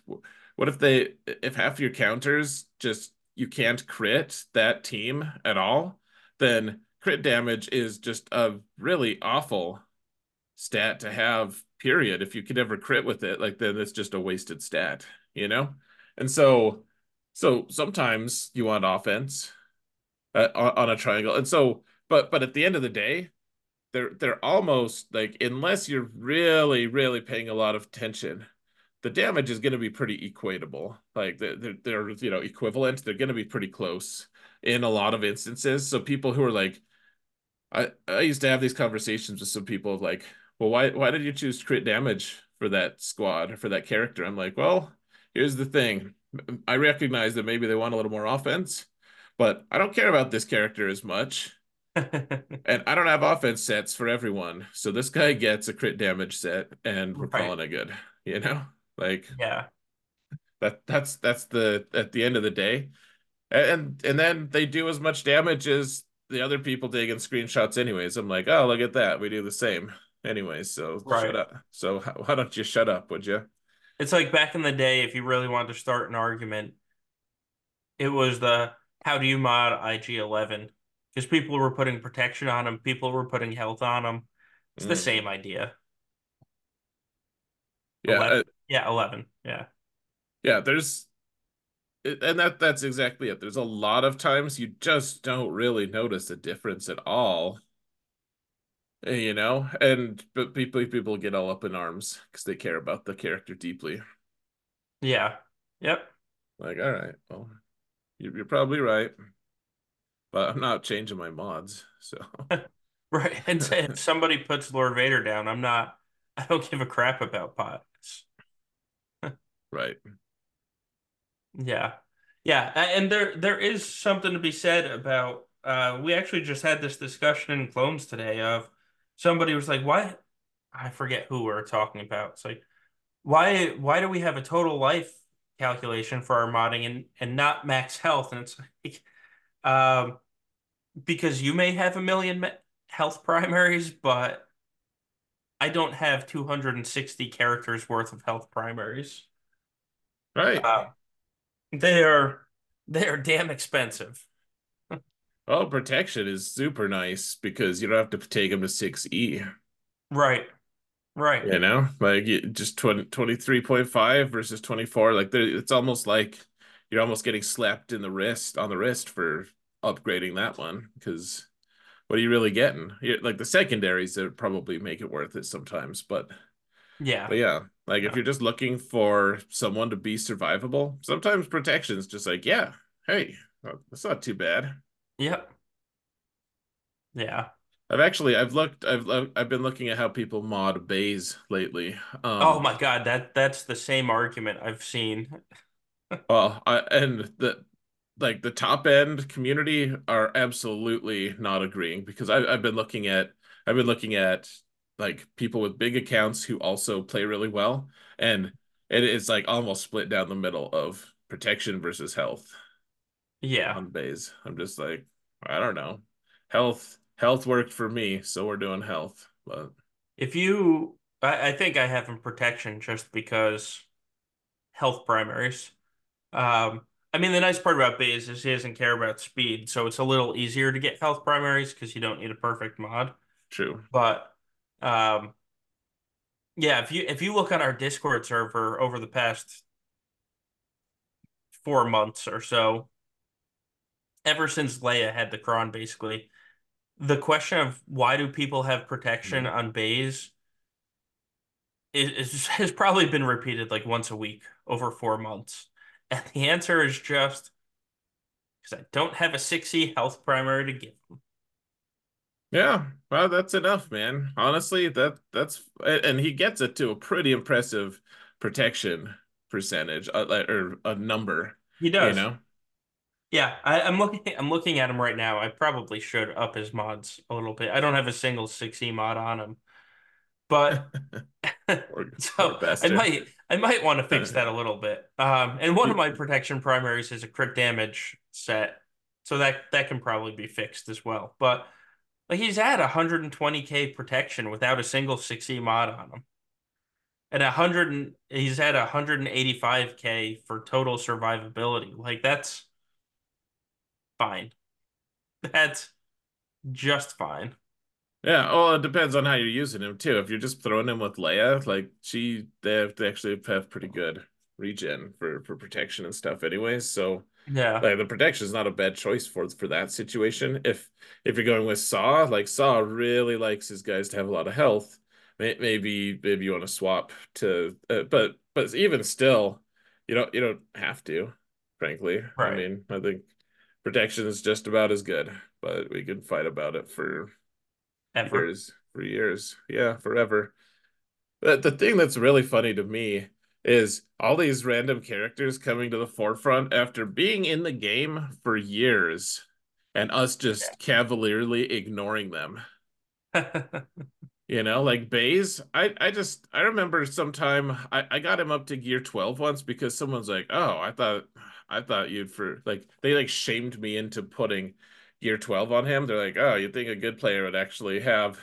what if they, if half your counters just, you can't crit that team at all? then crit damage is just a really awful stat to have period if you could ever crit with it like then it's just a wasted stat you know and so so sometimes you want offense uh, on, on a triangle and so but but at the end of the day they're they're almost like unless you're really really paying a lot of attention the damage is going to be pretty equatable like they're, they're, you know equivalent they're going to be pretty close in a lot of instances. So people who are like, I I used to have these conversations with some people of like, well, why why did you choose crit damage for that squad for that character? I'm like, well, here's the thing. I recognize that maybe they want a little more offense, but I don't care about this character as much. and I don't have offense sets for everyone. So this guy gets a crit damage set and we're right. calling it good. You know? Like Yeah. That that's that's the at the end of the day, and and then they do as much damage as the other people taking screenshots anyways. I'm like oh look at that. We do the same. Anyways so right. shut up. So why don't you shut up would you it's like back in the day if you really wanted to start an argument it was the how do you mod IG-11 because people were putting protection on them people were putting health on them it's mm. the same idea. Yeah 11. Yeah 11 yeah yeah there's and that that's exactly it. There's a lot of times you just don't really notice a difference at all. You know, and but people people get all up in arms because they care about the character deeply. Yeah. Yep. Like, all right, well, you're, probably right, but I'm not changing my mods, so Right. And if somebody puts Lord Vader down, I'm not, I don't give a crap about pods. Right. Yeah. Yeah. And there there is something to be said about uh we actually just had this discussion in clones today of somebody was like, why I forget who we are talking about. It's like why why do we have a total life calculation for our modding and and not max health? And it's like um because you may have a million health primaries, but I don't have 260 characters worth of health primaries. Right. Uh, they are they are damn expensive. Well, protection is super nice because you don't have to take them to 6E. Right. Right. You know, like you, just 20, 23.5 versus 24. Like it's almost like you're almost getting slapped in the wrist on the wrist for upgrading that one because what are you really getting? you like the secondaries that probably make it worth it sometimes, but Yeah. but yeah, like if you're just looking for someone to be survivable, sometimes protection's just like, yeah, hey, that's not too bad. Yep. Yeah. I've actually I've looked I've I've been looking at how people mod Baze lately. Oh Um, my God, that that's the same argument I've seen. well, I, and the like the top end community are absolutely not agreeing because I, I've been looking at I've been looking at like people with big accounts who also play really well, and it is like almost split down the middle of protection versus health Yeah. on Baze. I'm just like I don't know, health health worked for me, so we're doing health, but. If you I, I think I have him protection just because health primaries. Um I mean the nice part about Baze is he doesn't care about speed, so it's a little easier to get health primaries because you don't need a perfect mod. True. But um yeah, if you if you look on our Discord server over the past four months or so, ever since Leia had the cron, basically, the question of why do people have protection Mhm. on Baze is, is has probably been repeated like once a week over four months. And the answer is just because I don't have a 6E health primary to give them. Yeah, well, that's enough, man. Honestly, that that's and he gets it to a pretty impressive protection percentage, uh, or a number, He does, you know? Yeah, I, I'm looking I'm looking at him right now. I probably should up his mods a little bit. I don't have a single 6E mod on him. But poor So I might I might want to fix that a little bit. Um, and one of my protection primaries is a crit damage set, so that that can probably be fixed as well. But like he's at 120k protection without a single 6e mod on him, and 100 and, he's at 185k for total survivability. Like that's fine. That's just fine. Yeah, well, it depends on how you're using him too. If you're just throwing him with Leia, like she, they have they actually have pretty good regen for for protection and stuff, anyways. So Yeah, like the protection is not a bad choice for for that situation. If if you're going with Saw, like Saw really likes his guys to have a lot of health. Maybe maybe you want to swap to, uh, but but even still, you don't you don't have to. Frankly, I mean, I think protection is just about as good, but we could fight about it for Ever. years, for years, yeah, forever. But the thing that's really funny to me is all these random characters coming to the forefront after being in the game for years and us just cavalierly ignoring them. You know, like Baze, I I just I remember sometime I, I got him up to gear 12 once because someone's like, "Oh, I thought I thought you'd for like they like shamed me into putting gear 12 on him. They're like, "Oh, you think a good player would actually have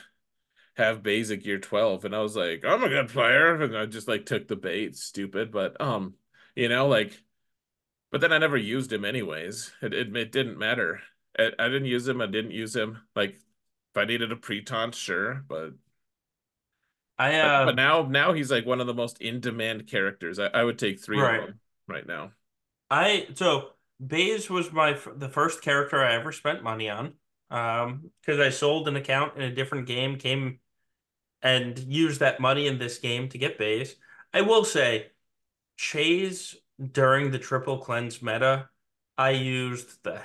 have basic year 12 and I was like I'm a good player and I just like took the bait stupid but um you know like but then I never used him anyways it it, it didn't matter I, I didn't use him I didn't use him like if I needed a pre-taunt sure but I but but um now now he's like one of the most in-demand characters I, I would take three of right. them right now I so Baze was my the first character I ever spent money on. Um, because I sold an account in a different game, came and use that money in this game to get Baze. I will say, Chaze during the triple cleanse meta, I used the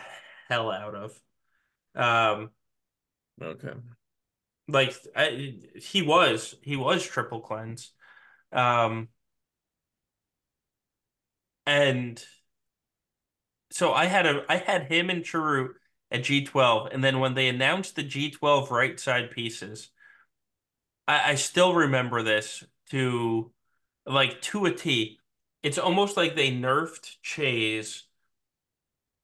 hell out of. Um, Okay. like I, he was he was triple cleanse. Um, and so I had a I had him and Chirrut at G12, and then when they announced the G12 right side pieces, I, I still remember this to like to a T. It's almost like they nerfed Chaze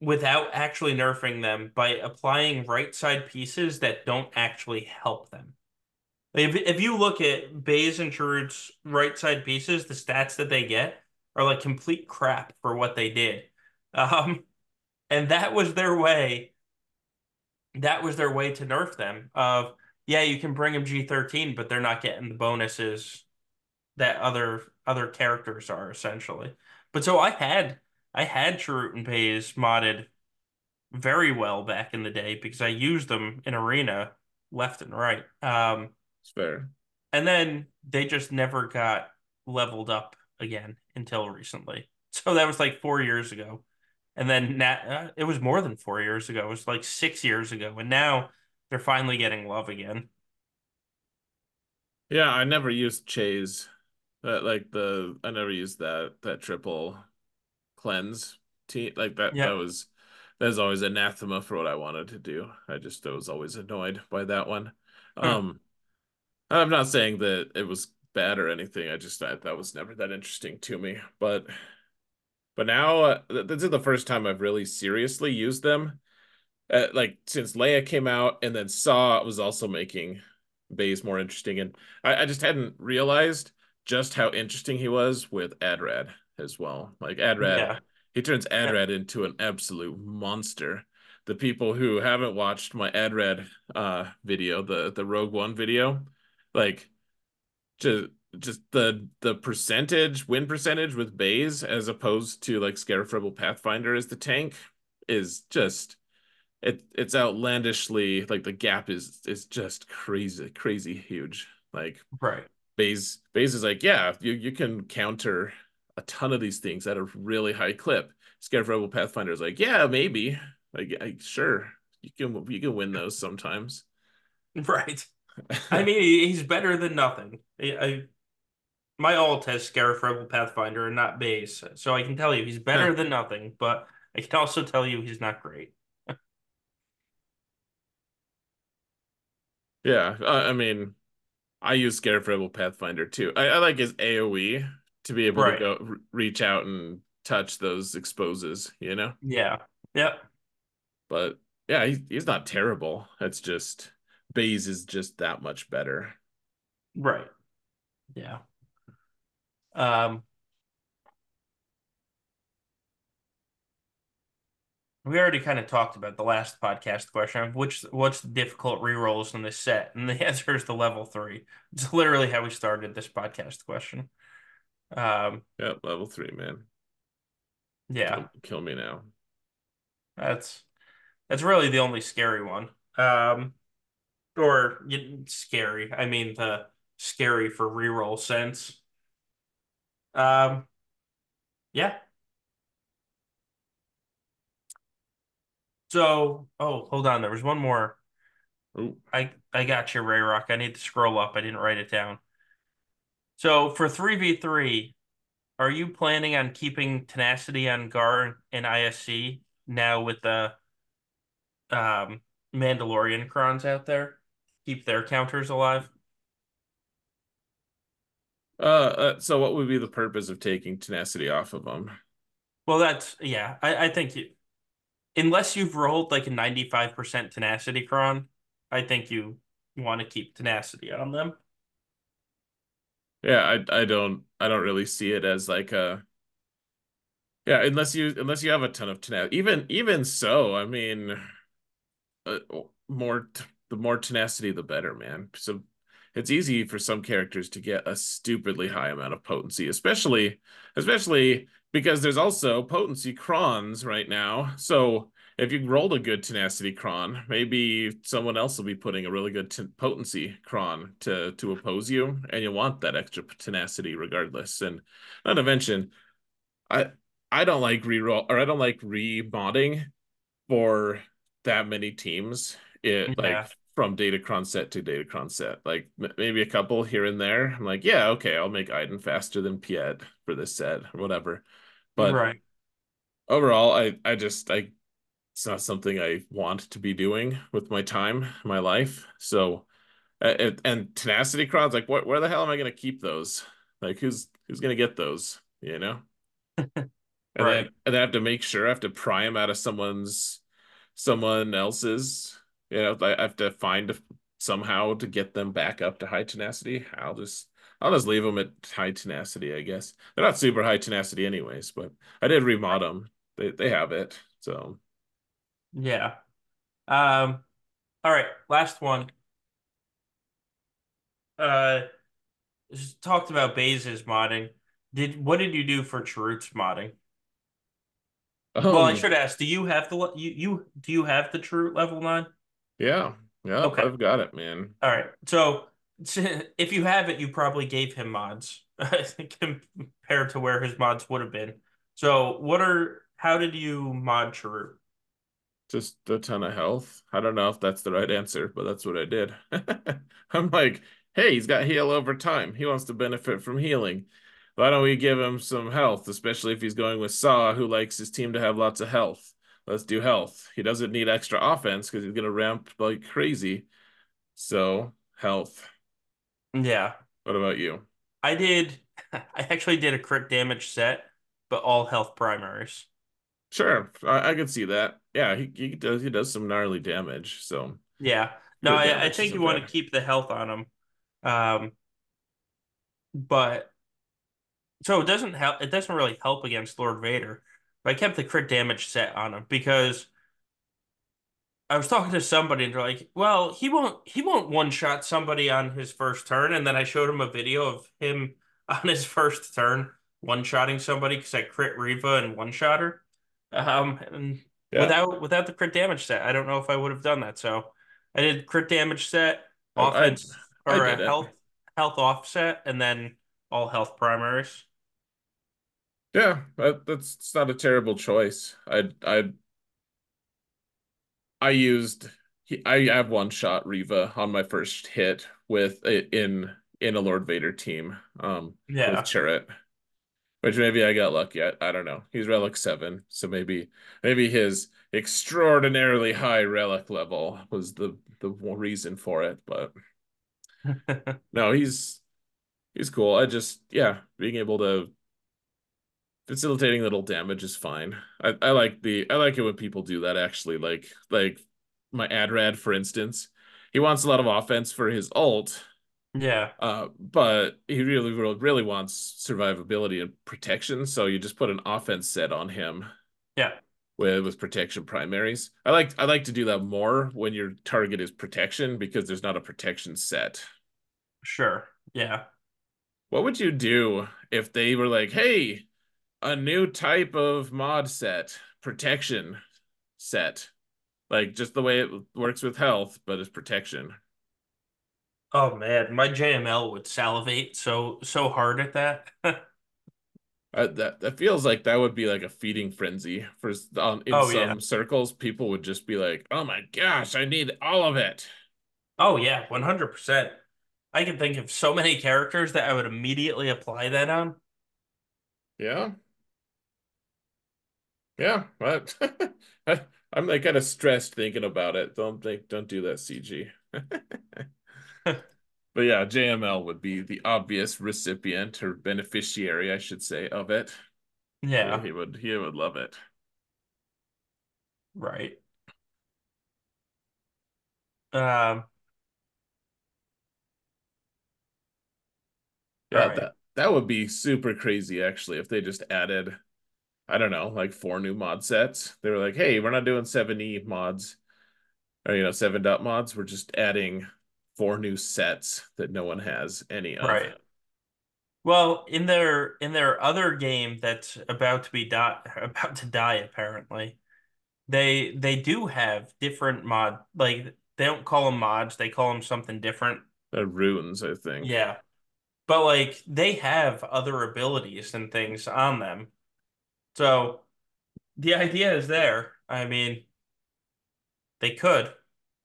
without actually nerfing them by applying right side pieces that don't actually help them. If if you look at Baze and Chirrut's right side pieces, the stats that they get are like complete crap for what they did. Um, and that was their way. That was their way to nerf them. Of yeah, you can bring them G13, but they're not getting the bonuses that other other characters are essentially. But so I had I had Chirrut and Baze modded very well back in the day because I used them in arena left and right. Um, It's fair. and then they just never got leveled up again until recently. So that was like four years ago. And then na uh, it was more than four years ago. It was like six years ago. And now they're finally getting love again. Yeah, I never used Chaze. That like the I never used that that triple cleanse team like that that was that was always anathema for what I wanted to do. I just I was always annoyed by that one. Huh. Um I'm not saying that it was bad or anything. I just that that was never that interesting to me. But but now uh, this is the first time I've really seriously used them. Uh, like since Leia came out and then Saw was also making Baze more interesting. And I, I just hadn't realized just how interesting he was with Adrad as well. Like Adrad, Yeah. he turns Yeah. Adrad into an absolute monster. The people who haven't watched my Adrad uh video, the the Rogue One video, like just just the the percentage win percentage with Baze as opposed to like Scarif Rebel Pathfinder as the tank is just it it's outlandishly like the gap is is just crazy crazy huge like Right. Baze Baze is like yeah you you can counter a ton of these things at a really high clip Rebel Pathfinder is like yeah maybe like I, sure you can you can win those sometimes Right. I mean, he's better than nothing. I, I my alt has Scarif Rebel Pathfinder and not Baze, so I can tell you he's better than nothing. But I can also tell you he's not great. Yeah uh, I mean I use Scarif Rebel Pathfinder too. I, I like his AoE to be able to go reach out and touch those exposes, you know? Yeah. Yep. But yeah, he's, he's not terrible. It's just Baze is just that much better. Right. Yeah. Um, we already kind of talked about the last podcast question of which what's the difficult rerolls in this set, and the answer is the level three. It's literally how we started this podcast question. Um, Yep, level three, man. yeah, Kill, kill me now. that's that's really the only scary one. Um, or scary. I mean the scary for reroll sense. Um, yeah. So, oh, hold on. There was one more. Ooh. I I got you, Ray Rock. I need to scroll up. I didn't write it down. So for 3v3, are you planning on keeping tenacity on Gar and ISC now with the um Mandalorian crons out there? Keep their counters alive? Uh, uh, so what would be the purpose of taking tenacity off of them? Well, that's yeah. I, I think you unless you've rolled like a 95% tenacity cron, I think you want to keep tenacity on them. Yeah, I I don't I don't really see it as like a yeah, unless you unless you have a ton of tenacity. Even even so, I mean, uh, more t- the more tenacity, the better, man. So it's easy for some characters to get a stupidly high amount of potency, especially especially because there's also potency crons right now. So if you rolled a good tenacity cron, maybe someone else will be putting a really good potency cron to to oppose you, and you want that extra tenacity regardless. And not to mention, I I don't like reroll or I don't like remodding for that many teams. It Yeah. like from Datacron set to Datacron set, like maybe a couple here and there. I'm like, yeah, okay, I'll make Iden faster than Piett for this set or whatever. But right. overall, I I just I it's not something I want to be doing with my time, my life. So, uh, and tenacity crowds, like, what? Where the hell am I going to keep those? Like, who's who's going to get those? You know. And right. then and I have to make sure I have to pry them out of someone's someone else's. You know, I have to find somehow to get them back up to high tenacity. I'll just I'll just leave them at high tenacity, I guess. They're not super high tenacity anyways, but I did remod them. They they have it. So yeah. Um all right, last one. Uh just talked about Baze's modding. Did what did you do for Chirrut's modding? Um, well, I um, should ask, do you have the you you do you have the Chirrut level nine? Yeah. Yeah, okay. I've got it, man. All right. So if you have it, you probably gave him mods compared to where his mods would have been. So what are how did you mod Chirrut? Just a ton of health. I don't know if that's the right answer, but that's what I did. I'm like, hey, he's got heal over time. He wants to benefit from healing. Why don't we give him some health, especially if he's going with Saw, who likes his team to have lots of health? Let's do health. He doesn't need extra offense because he's gonna ramp like crazy. So health. Yeah. What about you? I did. I actually did a crit damage set, but all health primaries. Sure, I, I can see that. Yeah, he, he does he does some gnarly damage. So yeah, no, I, I think you want to keep the health on him. Um, but so it doesn't help. It doesn't really help against Lord Vader. But I kept the crit damage set on him because I was talking to somebody and they're like, "Well, he won't he won't one shot somebody on his first turn." And then I showed him a video of him on his first turn one shotting somebody because I crit Reva and one shot her. Um, and yeah. without without the crit damage set, I don't know if I would have done that. So I did crit damage set, offense I, I, or I a health health offset, and then all health primaries. Yeah, that, that's not a terrible choice. I'd I I used I have one shot Reva on my first hit with it in in a Lord Vader team. Um, yeah, with Chirrut, which maybe I got lucky. I, I don't know. He's relic seven, so maybe maybe his extraordinarily high relic level was the the reason for it. But no, he's he's cool. I just yeah, being able to facilitating little damage is fine. I, I like the I like it when people do that actually. Like like my Adrad, for instance. He wants a lot of offense for his ult. Yeah. Uh, but he really, really, really wants survivability and protection. So you just put an offense set on him. Yeah. With with protection primaries. I like I like to do that more when your target is protection because there's not a protection set. Sure. Yeah. What would you do if they were like, hey, a new type of mod set, protection set. Like just the way it works with health, but it's protection. Oh man, my JML would salivate so so hard at that. Uh, that that feels like that would be like a feeding frenzy for um, in oh, some yeah. circles. People would just be like, "Oh my gosh, I need all of it." Oh yeah, one hundred percent. I can think of so many characters that I would immediately apply that on. Yeah, yeah, but I'm like kind of stressed thinking about it. Don't think, don't do that, CG. but yeah, JML would be the obvious recipient or beneficiary, I should say, of it. Yeah, yeah he would. He would love it. Right. Um. Yeah, right. that that would be super crazy actually if they just added I don't know, like four new mod sets. They were like, hey, we're not doing 7E mods or, you know, 7 dot mods. We're just adding four new sets that no one has any of. Right. Well, in their in their other game that's about to be die about to die apparently, they they do have different mod like they don't call them mods, they call them something different. Uh, runes, I think. Yeah. But like they have other abilities and things on them. So the idea is there. I mean, they could.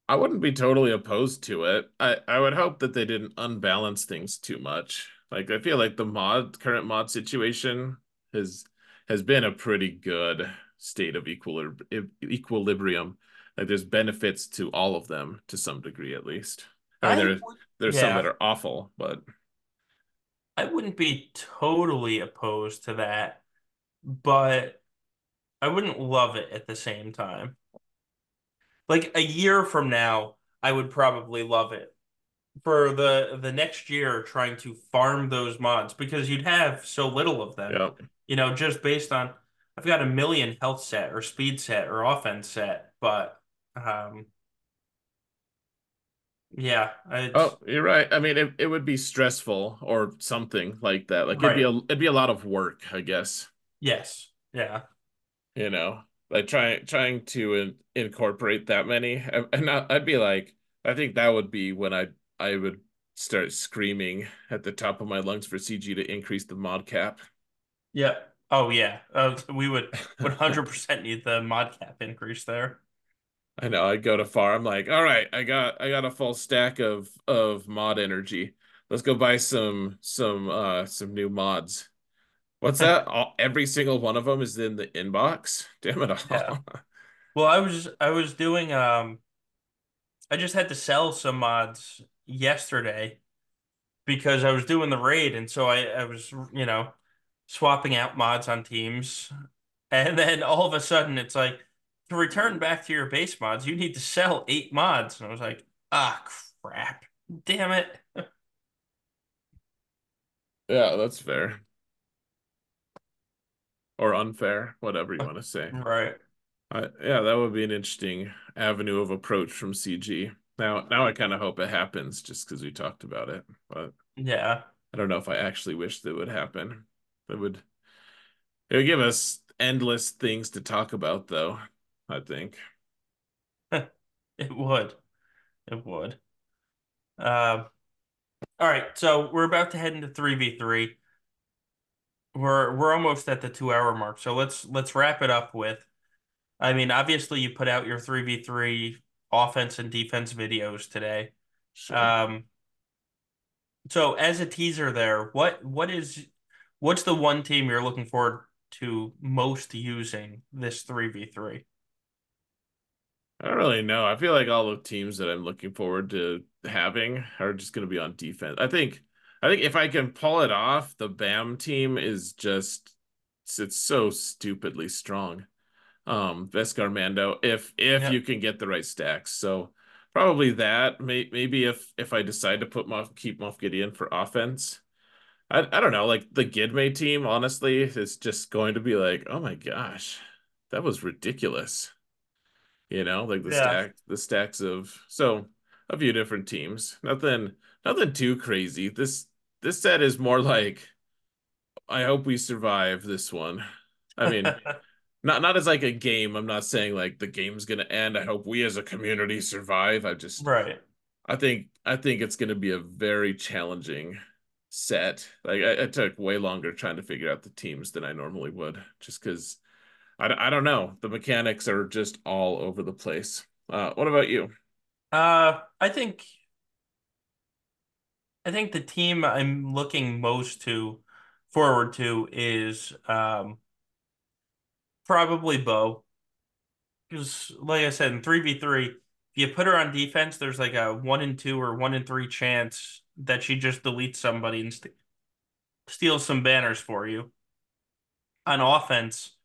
I wouldn't be totally opposed to it. I, I would hope that they didn't unbalance things too much. Like I feel like the mod current mod situation has has been a pretty good state of equilib equilibrium. Like there's benefits to all of them to some degree at least. I mean I there there's some that are awful, but I wouldn't be totally opposed to that, but I wouldn't love it at the same time. Like a year from now, I would probably love it. For the the next year, trying to farm those mods because you'd have so little of them. yeah. You know, just based on I've got a million health set or speed set or offense set, but um yeah, Oh, you're right. I mean it, it would be stressful or something like that. Like it'd be a it'd be a lot of work, I guess. Yes. Yeah. you know, like trying trying to in, incorporate that many, and I, I'd be like, I think that would be when I I would start screaming at the top of my lungs for CG to increase the mod cap. Yeah. Oh yeah. Uh, we would 100% need the mod cap increase there. I know I'd go to far. I'm like, all right, I got I got a full stack of of mod energy. Let's go buy some some uh some new mods. What's that? All, every single one of them is in the inbox. Damn it Yeah. all. Well, I was I was doing um I just had to sell some mods yesterday because I was doing the raid and so I I was, you know, swapping out mods on teams. And then all of a sudden it's like to return back to your base mods, you need to sell eight mods. And I was like, ah crap. Damn it. Yeah, that's fair. Or unfair, whatever you want to say. Right. Uh, yeah, that would be an interesting avenue of approach from CG. Now, now I kind of hope it happens just because we talked about it, but Yeah. I don't know if I actually wish that would happen. It would it would give us endless things to talk about, though, I think. It would. It would. Um All right, so we're about to head into 3v3. We're we're almost at the two hour mark. So let's let's wrap it up with I mean, obviously you put out your 3v3 offense and defense videos today. Sure. Um, so as a teaser there, what what is what's the one team you're looking forward to most using this 3v3? I don't really know. I feel like all the teams that I'm looking forward to having are just going to be on defense. I think I think if I can pull it off, the BAM team is just it's, so stupidly strong. Um, Beskar Mando, if if Yeah. you can get the right stacks. So probably that. May, maybe if if I decide to put Moff keep Moff Gideon for offense. I I don't know. Like the Gidme team, honestly, is just going to be like, oh my gosh, that was ridiculous. You know, like the Yeah. stack, the stacks of so a few different teams. Nothing, nothing too crazy. This this set is more like I hope we survive this one. I mean, not not as like a game. I'm not saying like the game's gonna end. I hope we as a community survive. I just Right. I think I think it's gonna be a very challenging set. Like I, I took way longer trying to figure out the teams than I normally would, just because I, I don't know. The mechanics are just all over the place. Uh, what about you? Uh, I think I think the team I'm looking most to forward to is um probably Bo. Because like I said, in 3v3, if you put her on defense, there's like a one in two or one in three chance that she just deletes somebody and st steals some banners for you. On offense,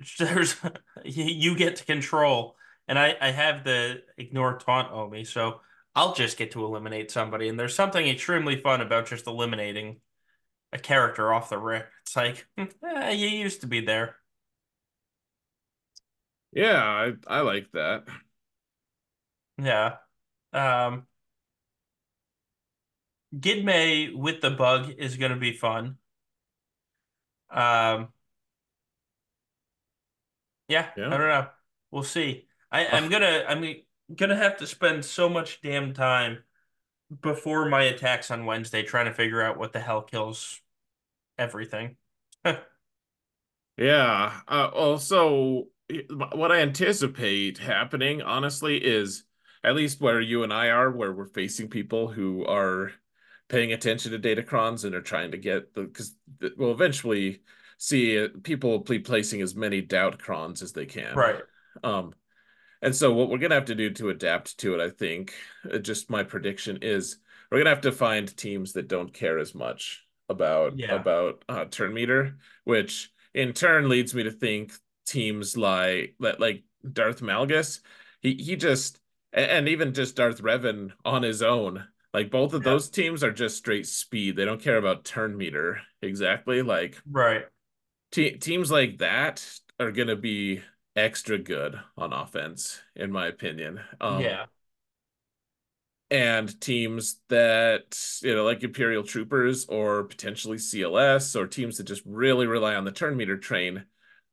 there's you get to control, and I I have the ignore taunt on me, so I'll just get to eliminate somebody. And there's something extremely fun about just eliminating a character off the rip. It's like, eh, you used to be there. Yeah, I I like that. Yeah. Um, Gidme with the bug is going to be fun. Um, yeah, I don't know. We'll see. I, I'm gonna I'm gonna have to spend so much damn time before my attacks on Wednesday trying to figure out what the hell kills everything. Yeah. Uh, also, what I anticipate happening, honestly, is at least where you and I are, where we're facing people who are paying attention to datacrons and are trying to get the because we'll eventually see uh, people be placing as many doubt crons as they can. Right. Um, and so what we're gonna have to do to adapt to it, I think, uh, just my prediction is we're gonna have to find teams that don't care as much about Yeah. about uh, turn meter, which in turn leads me to think teams like like Darth Malgus, he he just and even just Darth Revan on his own. Like both of Yeah. those teams are just straight speed. They don't care about turn meter exactly. Like Right. te teams like that are gonna be extra good on offense, in my opinion. Um, Yeah. and teams that, you know, like Imperial Troopers or potentially CLS or teams that just really rely on the turn meter train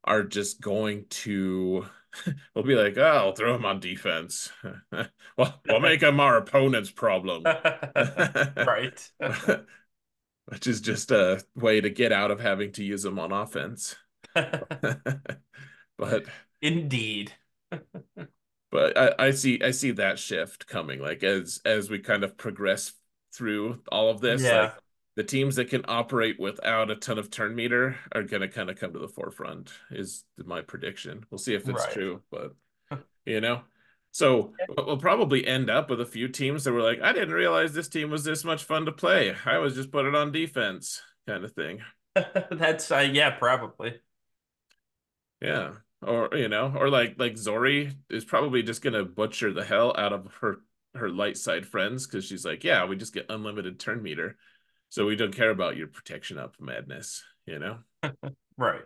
are just going to we'll be like, oh, I'll throw them on defense. well, we'll make them our opponent's problem. Right. Which is just a way to get out of having to use them on offense. But Indeed. but I, I see I see that shift coming like as as we kind of progress through all of this like Yeah. the teams that can operate without a ton of turn meter are going to kind of come to the forefront is my prediction we'll see if it's Right. true but you know so we'll probably end up with a few teams that were like I didn't realize this team was this much fun to play I was just put it on defense kind of thing That's uh, yeah, probably. Yeah. Or you know, or like like Zorii is probably just gonna butcher the hell out of her her light side friends because she's like, yeah, we just get unlimited turn meter, so we don't care about your protection up madness, you know. Right.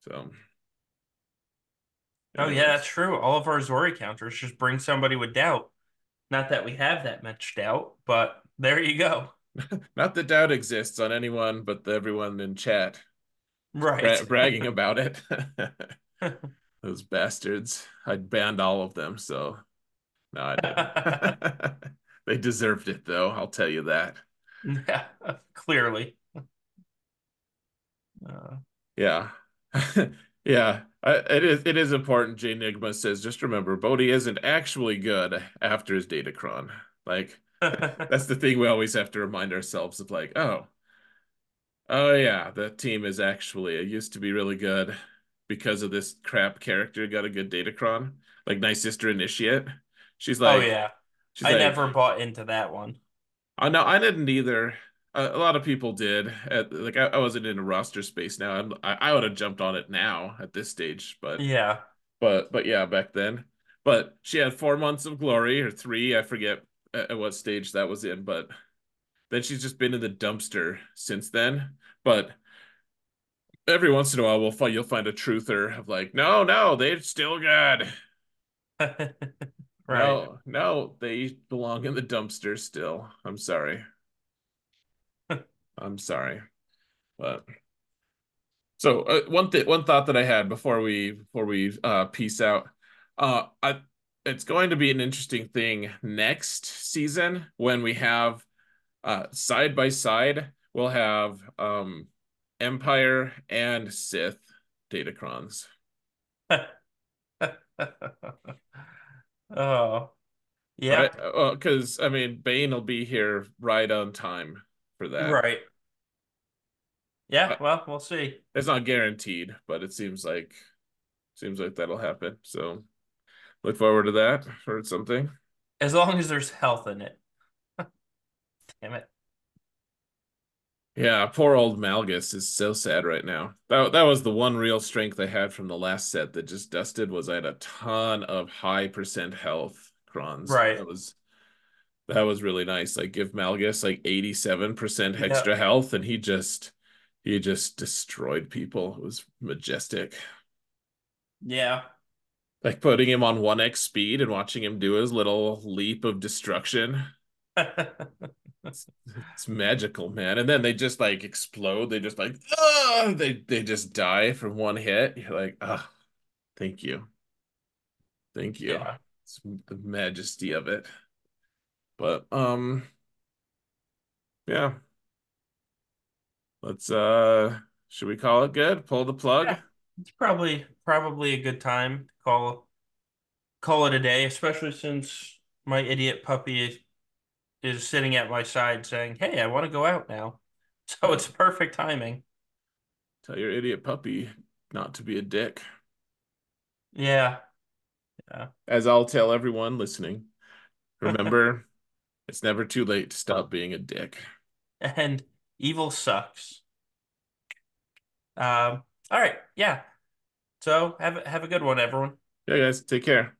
So, Oh yeah, that's true. All of our Zorii counters just bring somebody with doubt. Not that we have that much doubt, but there you go. not that doubt exists on anyone but the, everyone in chat bra Right. bragging about it. Those bastards. I banned all of them, so no, I didn't. They deserved it though, I'll tell you that. Yeah, clearly. Uh, Yeah. Yeah. I, it is it is important, J Nigma says, just remember, Bodhi isn't actually good after his Datacron. Like, that's the thing we always have to remind ourselves of, like, oh, oh yeah, the team is actually it used to be really good because of this crap character got a good Datacron. Like Nightsister Initiate. She's oh, like, oh yeah. I like, never bought into that one. Oh no, I didn't either. A, a lot of people did. At, like I, I wasn't in a roster space now. I'm, I, I would have jumped on it now at this stage, but Yeah. but but yeah, back then. But she had four months of glory or three, I forget at what stage that was in. But then she's just been in the dumpster since then. But every once in a while, we'll find you'll find a truther of like, no, no, they're still good. Right. No, no, they belong in the dumpster still. I'm sorry. I'm sorry. But so uh, one thing, one thought that I had before we before we uh peace out, uh, I it's going to be an interesting thing next season when we have uh side by side we'll have um Empire and Sith Datacrons. Oh, Right? Well, because I mean Bane will be here right on time for that. Right. Yeah, Uh, well, we'll see. It's not guaranteed, but it seems like seems like that'll happen. So look forward to that or something. As long as there's health in it. Damn it. Yeah, poor old Malgus is so sad right now. That that was the one real strength I had from the last set that just dusted was I had a ton of high percent health crons. Right. That was that was really nice. Like give Malgus like 87% Yeah. extra health and he just he just destroyed people. It was majestic. Yeah. Like putting him on 1x speed and watching him do his little leap of destruction. It's, it's magical, man. And then they just like explode. They just like, ah, they they just die from one hit. You're like, ah, thank you. Thank you. Yeah. It's the majesty of it. But um, yeah. Let's uh should we call it good? Pull the plug? Yeah. It's probably probably a good time to call call it a day, especially since my idiot puppy is, sitting at my side saying, "Hey, I want to go out now." So it's perfect timing. Tell your idiot puppy not to be a dick. Yeah. Yeah. As I'll tell everyone listening, remember, it's never too late to stop being a dick. And evil sucks. Um, all right. Yeah. So have a- have a good one, everyone. Yeah, guys, take care.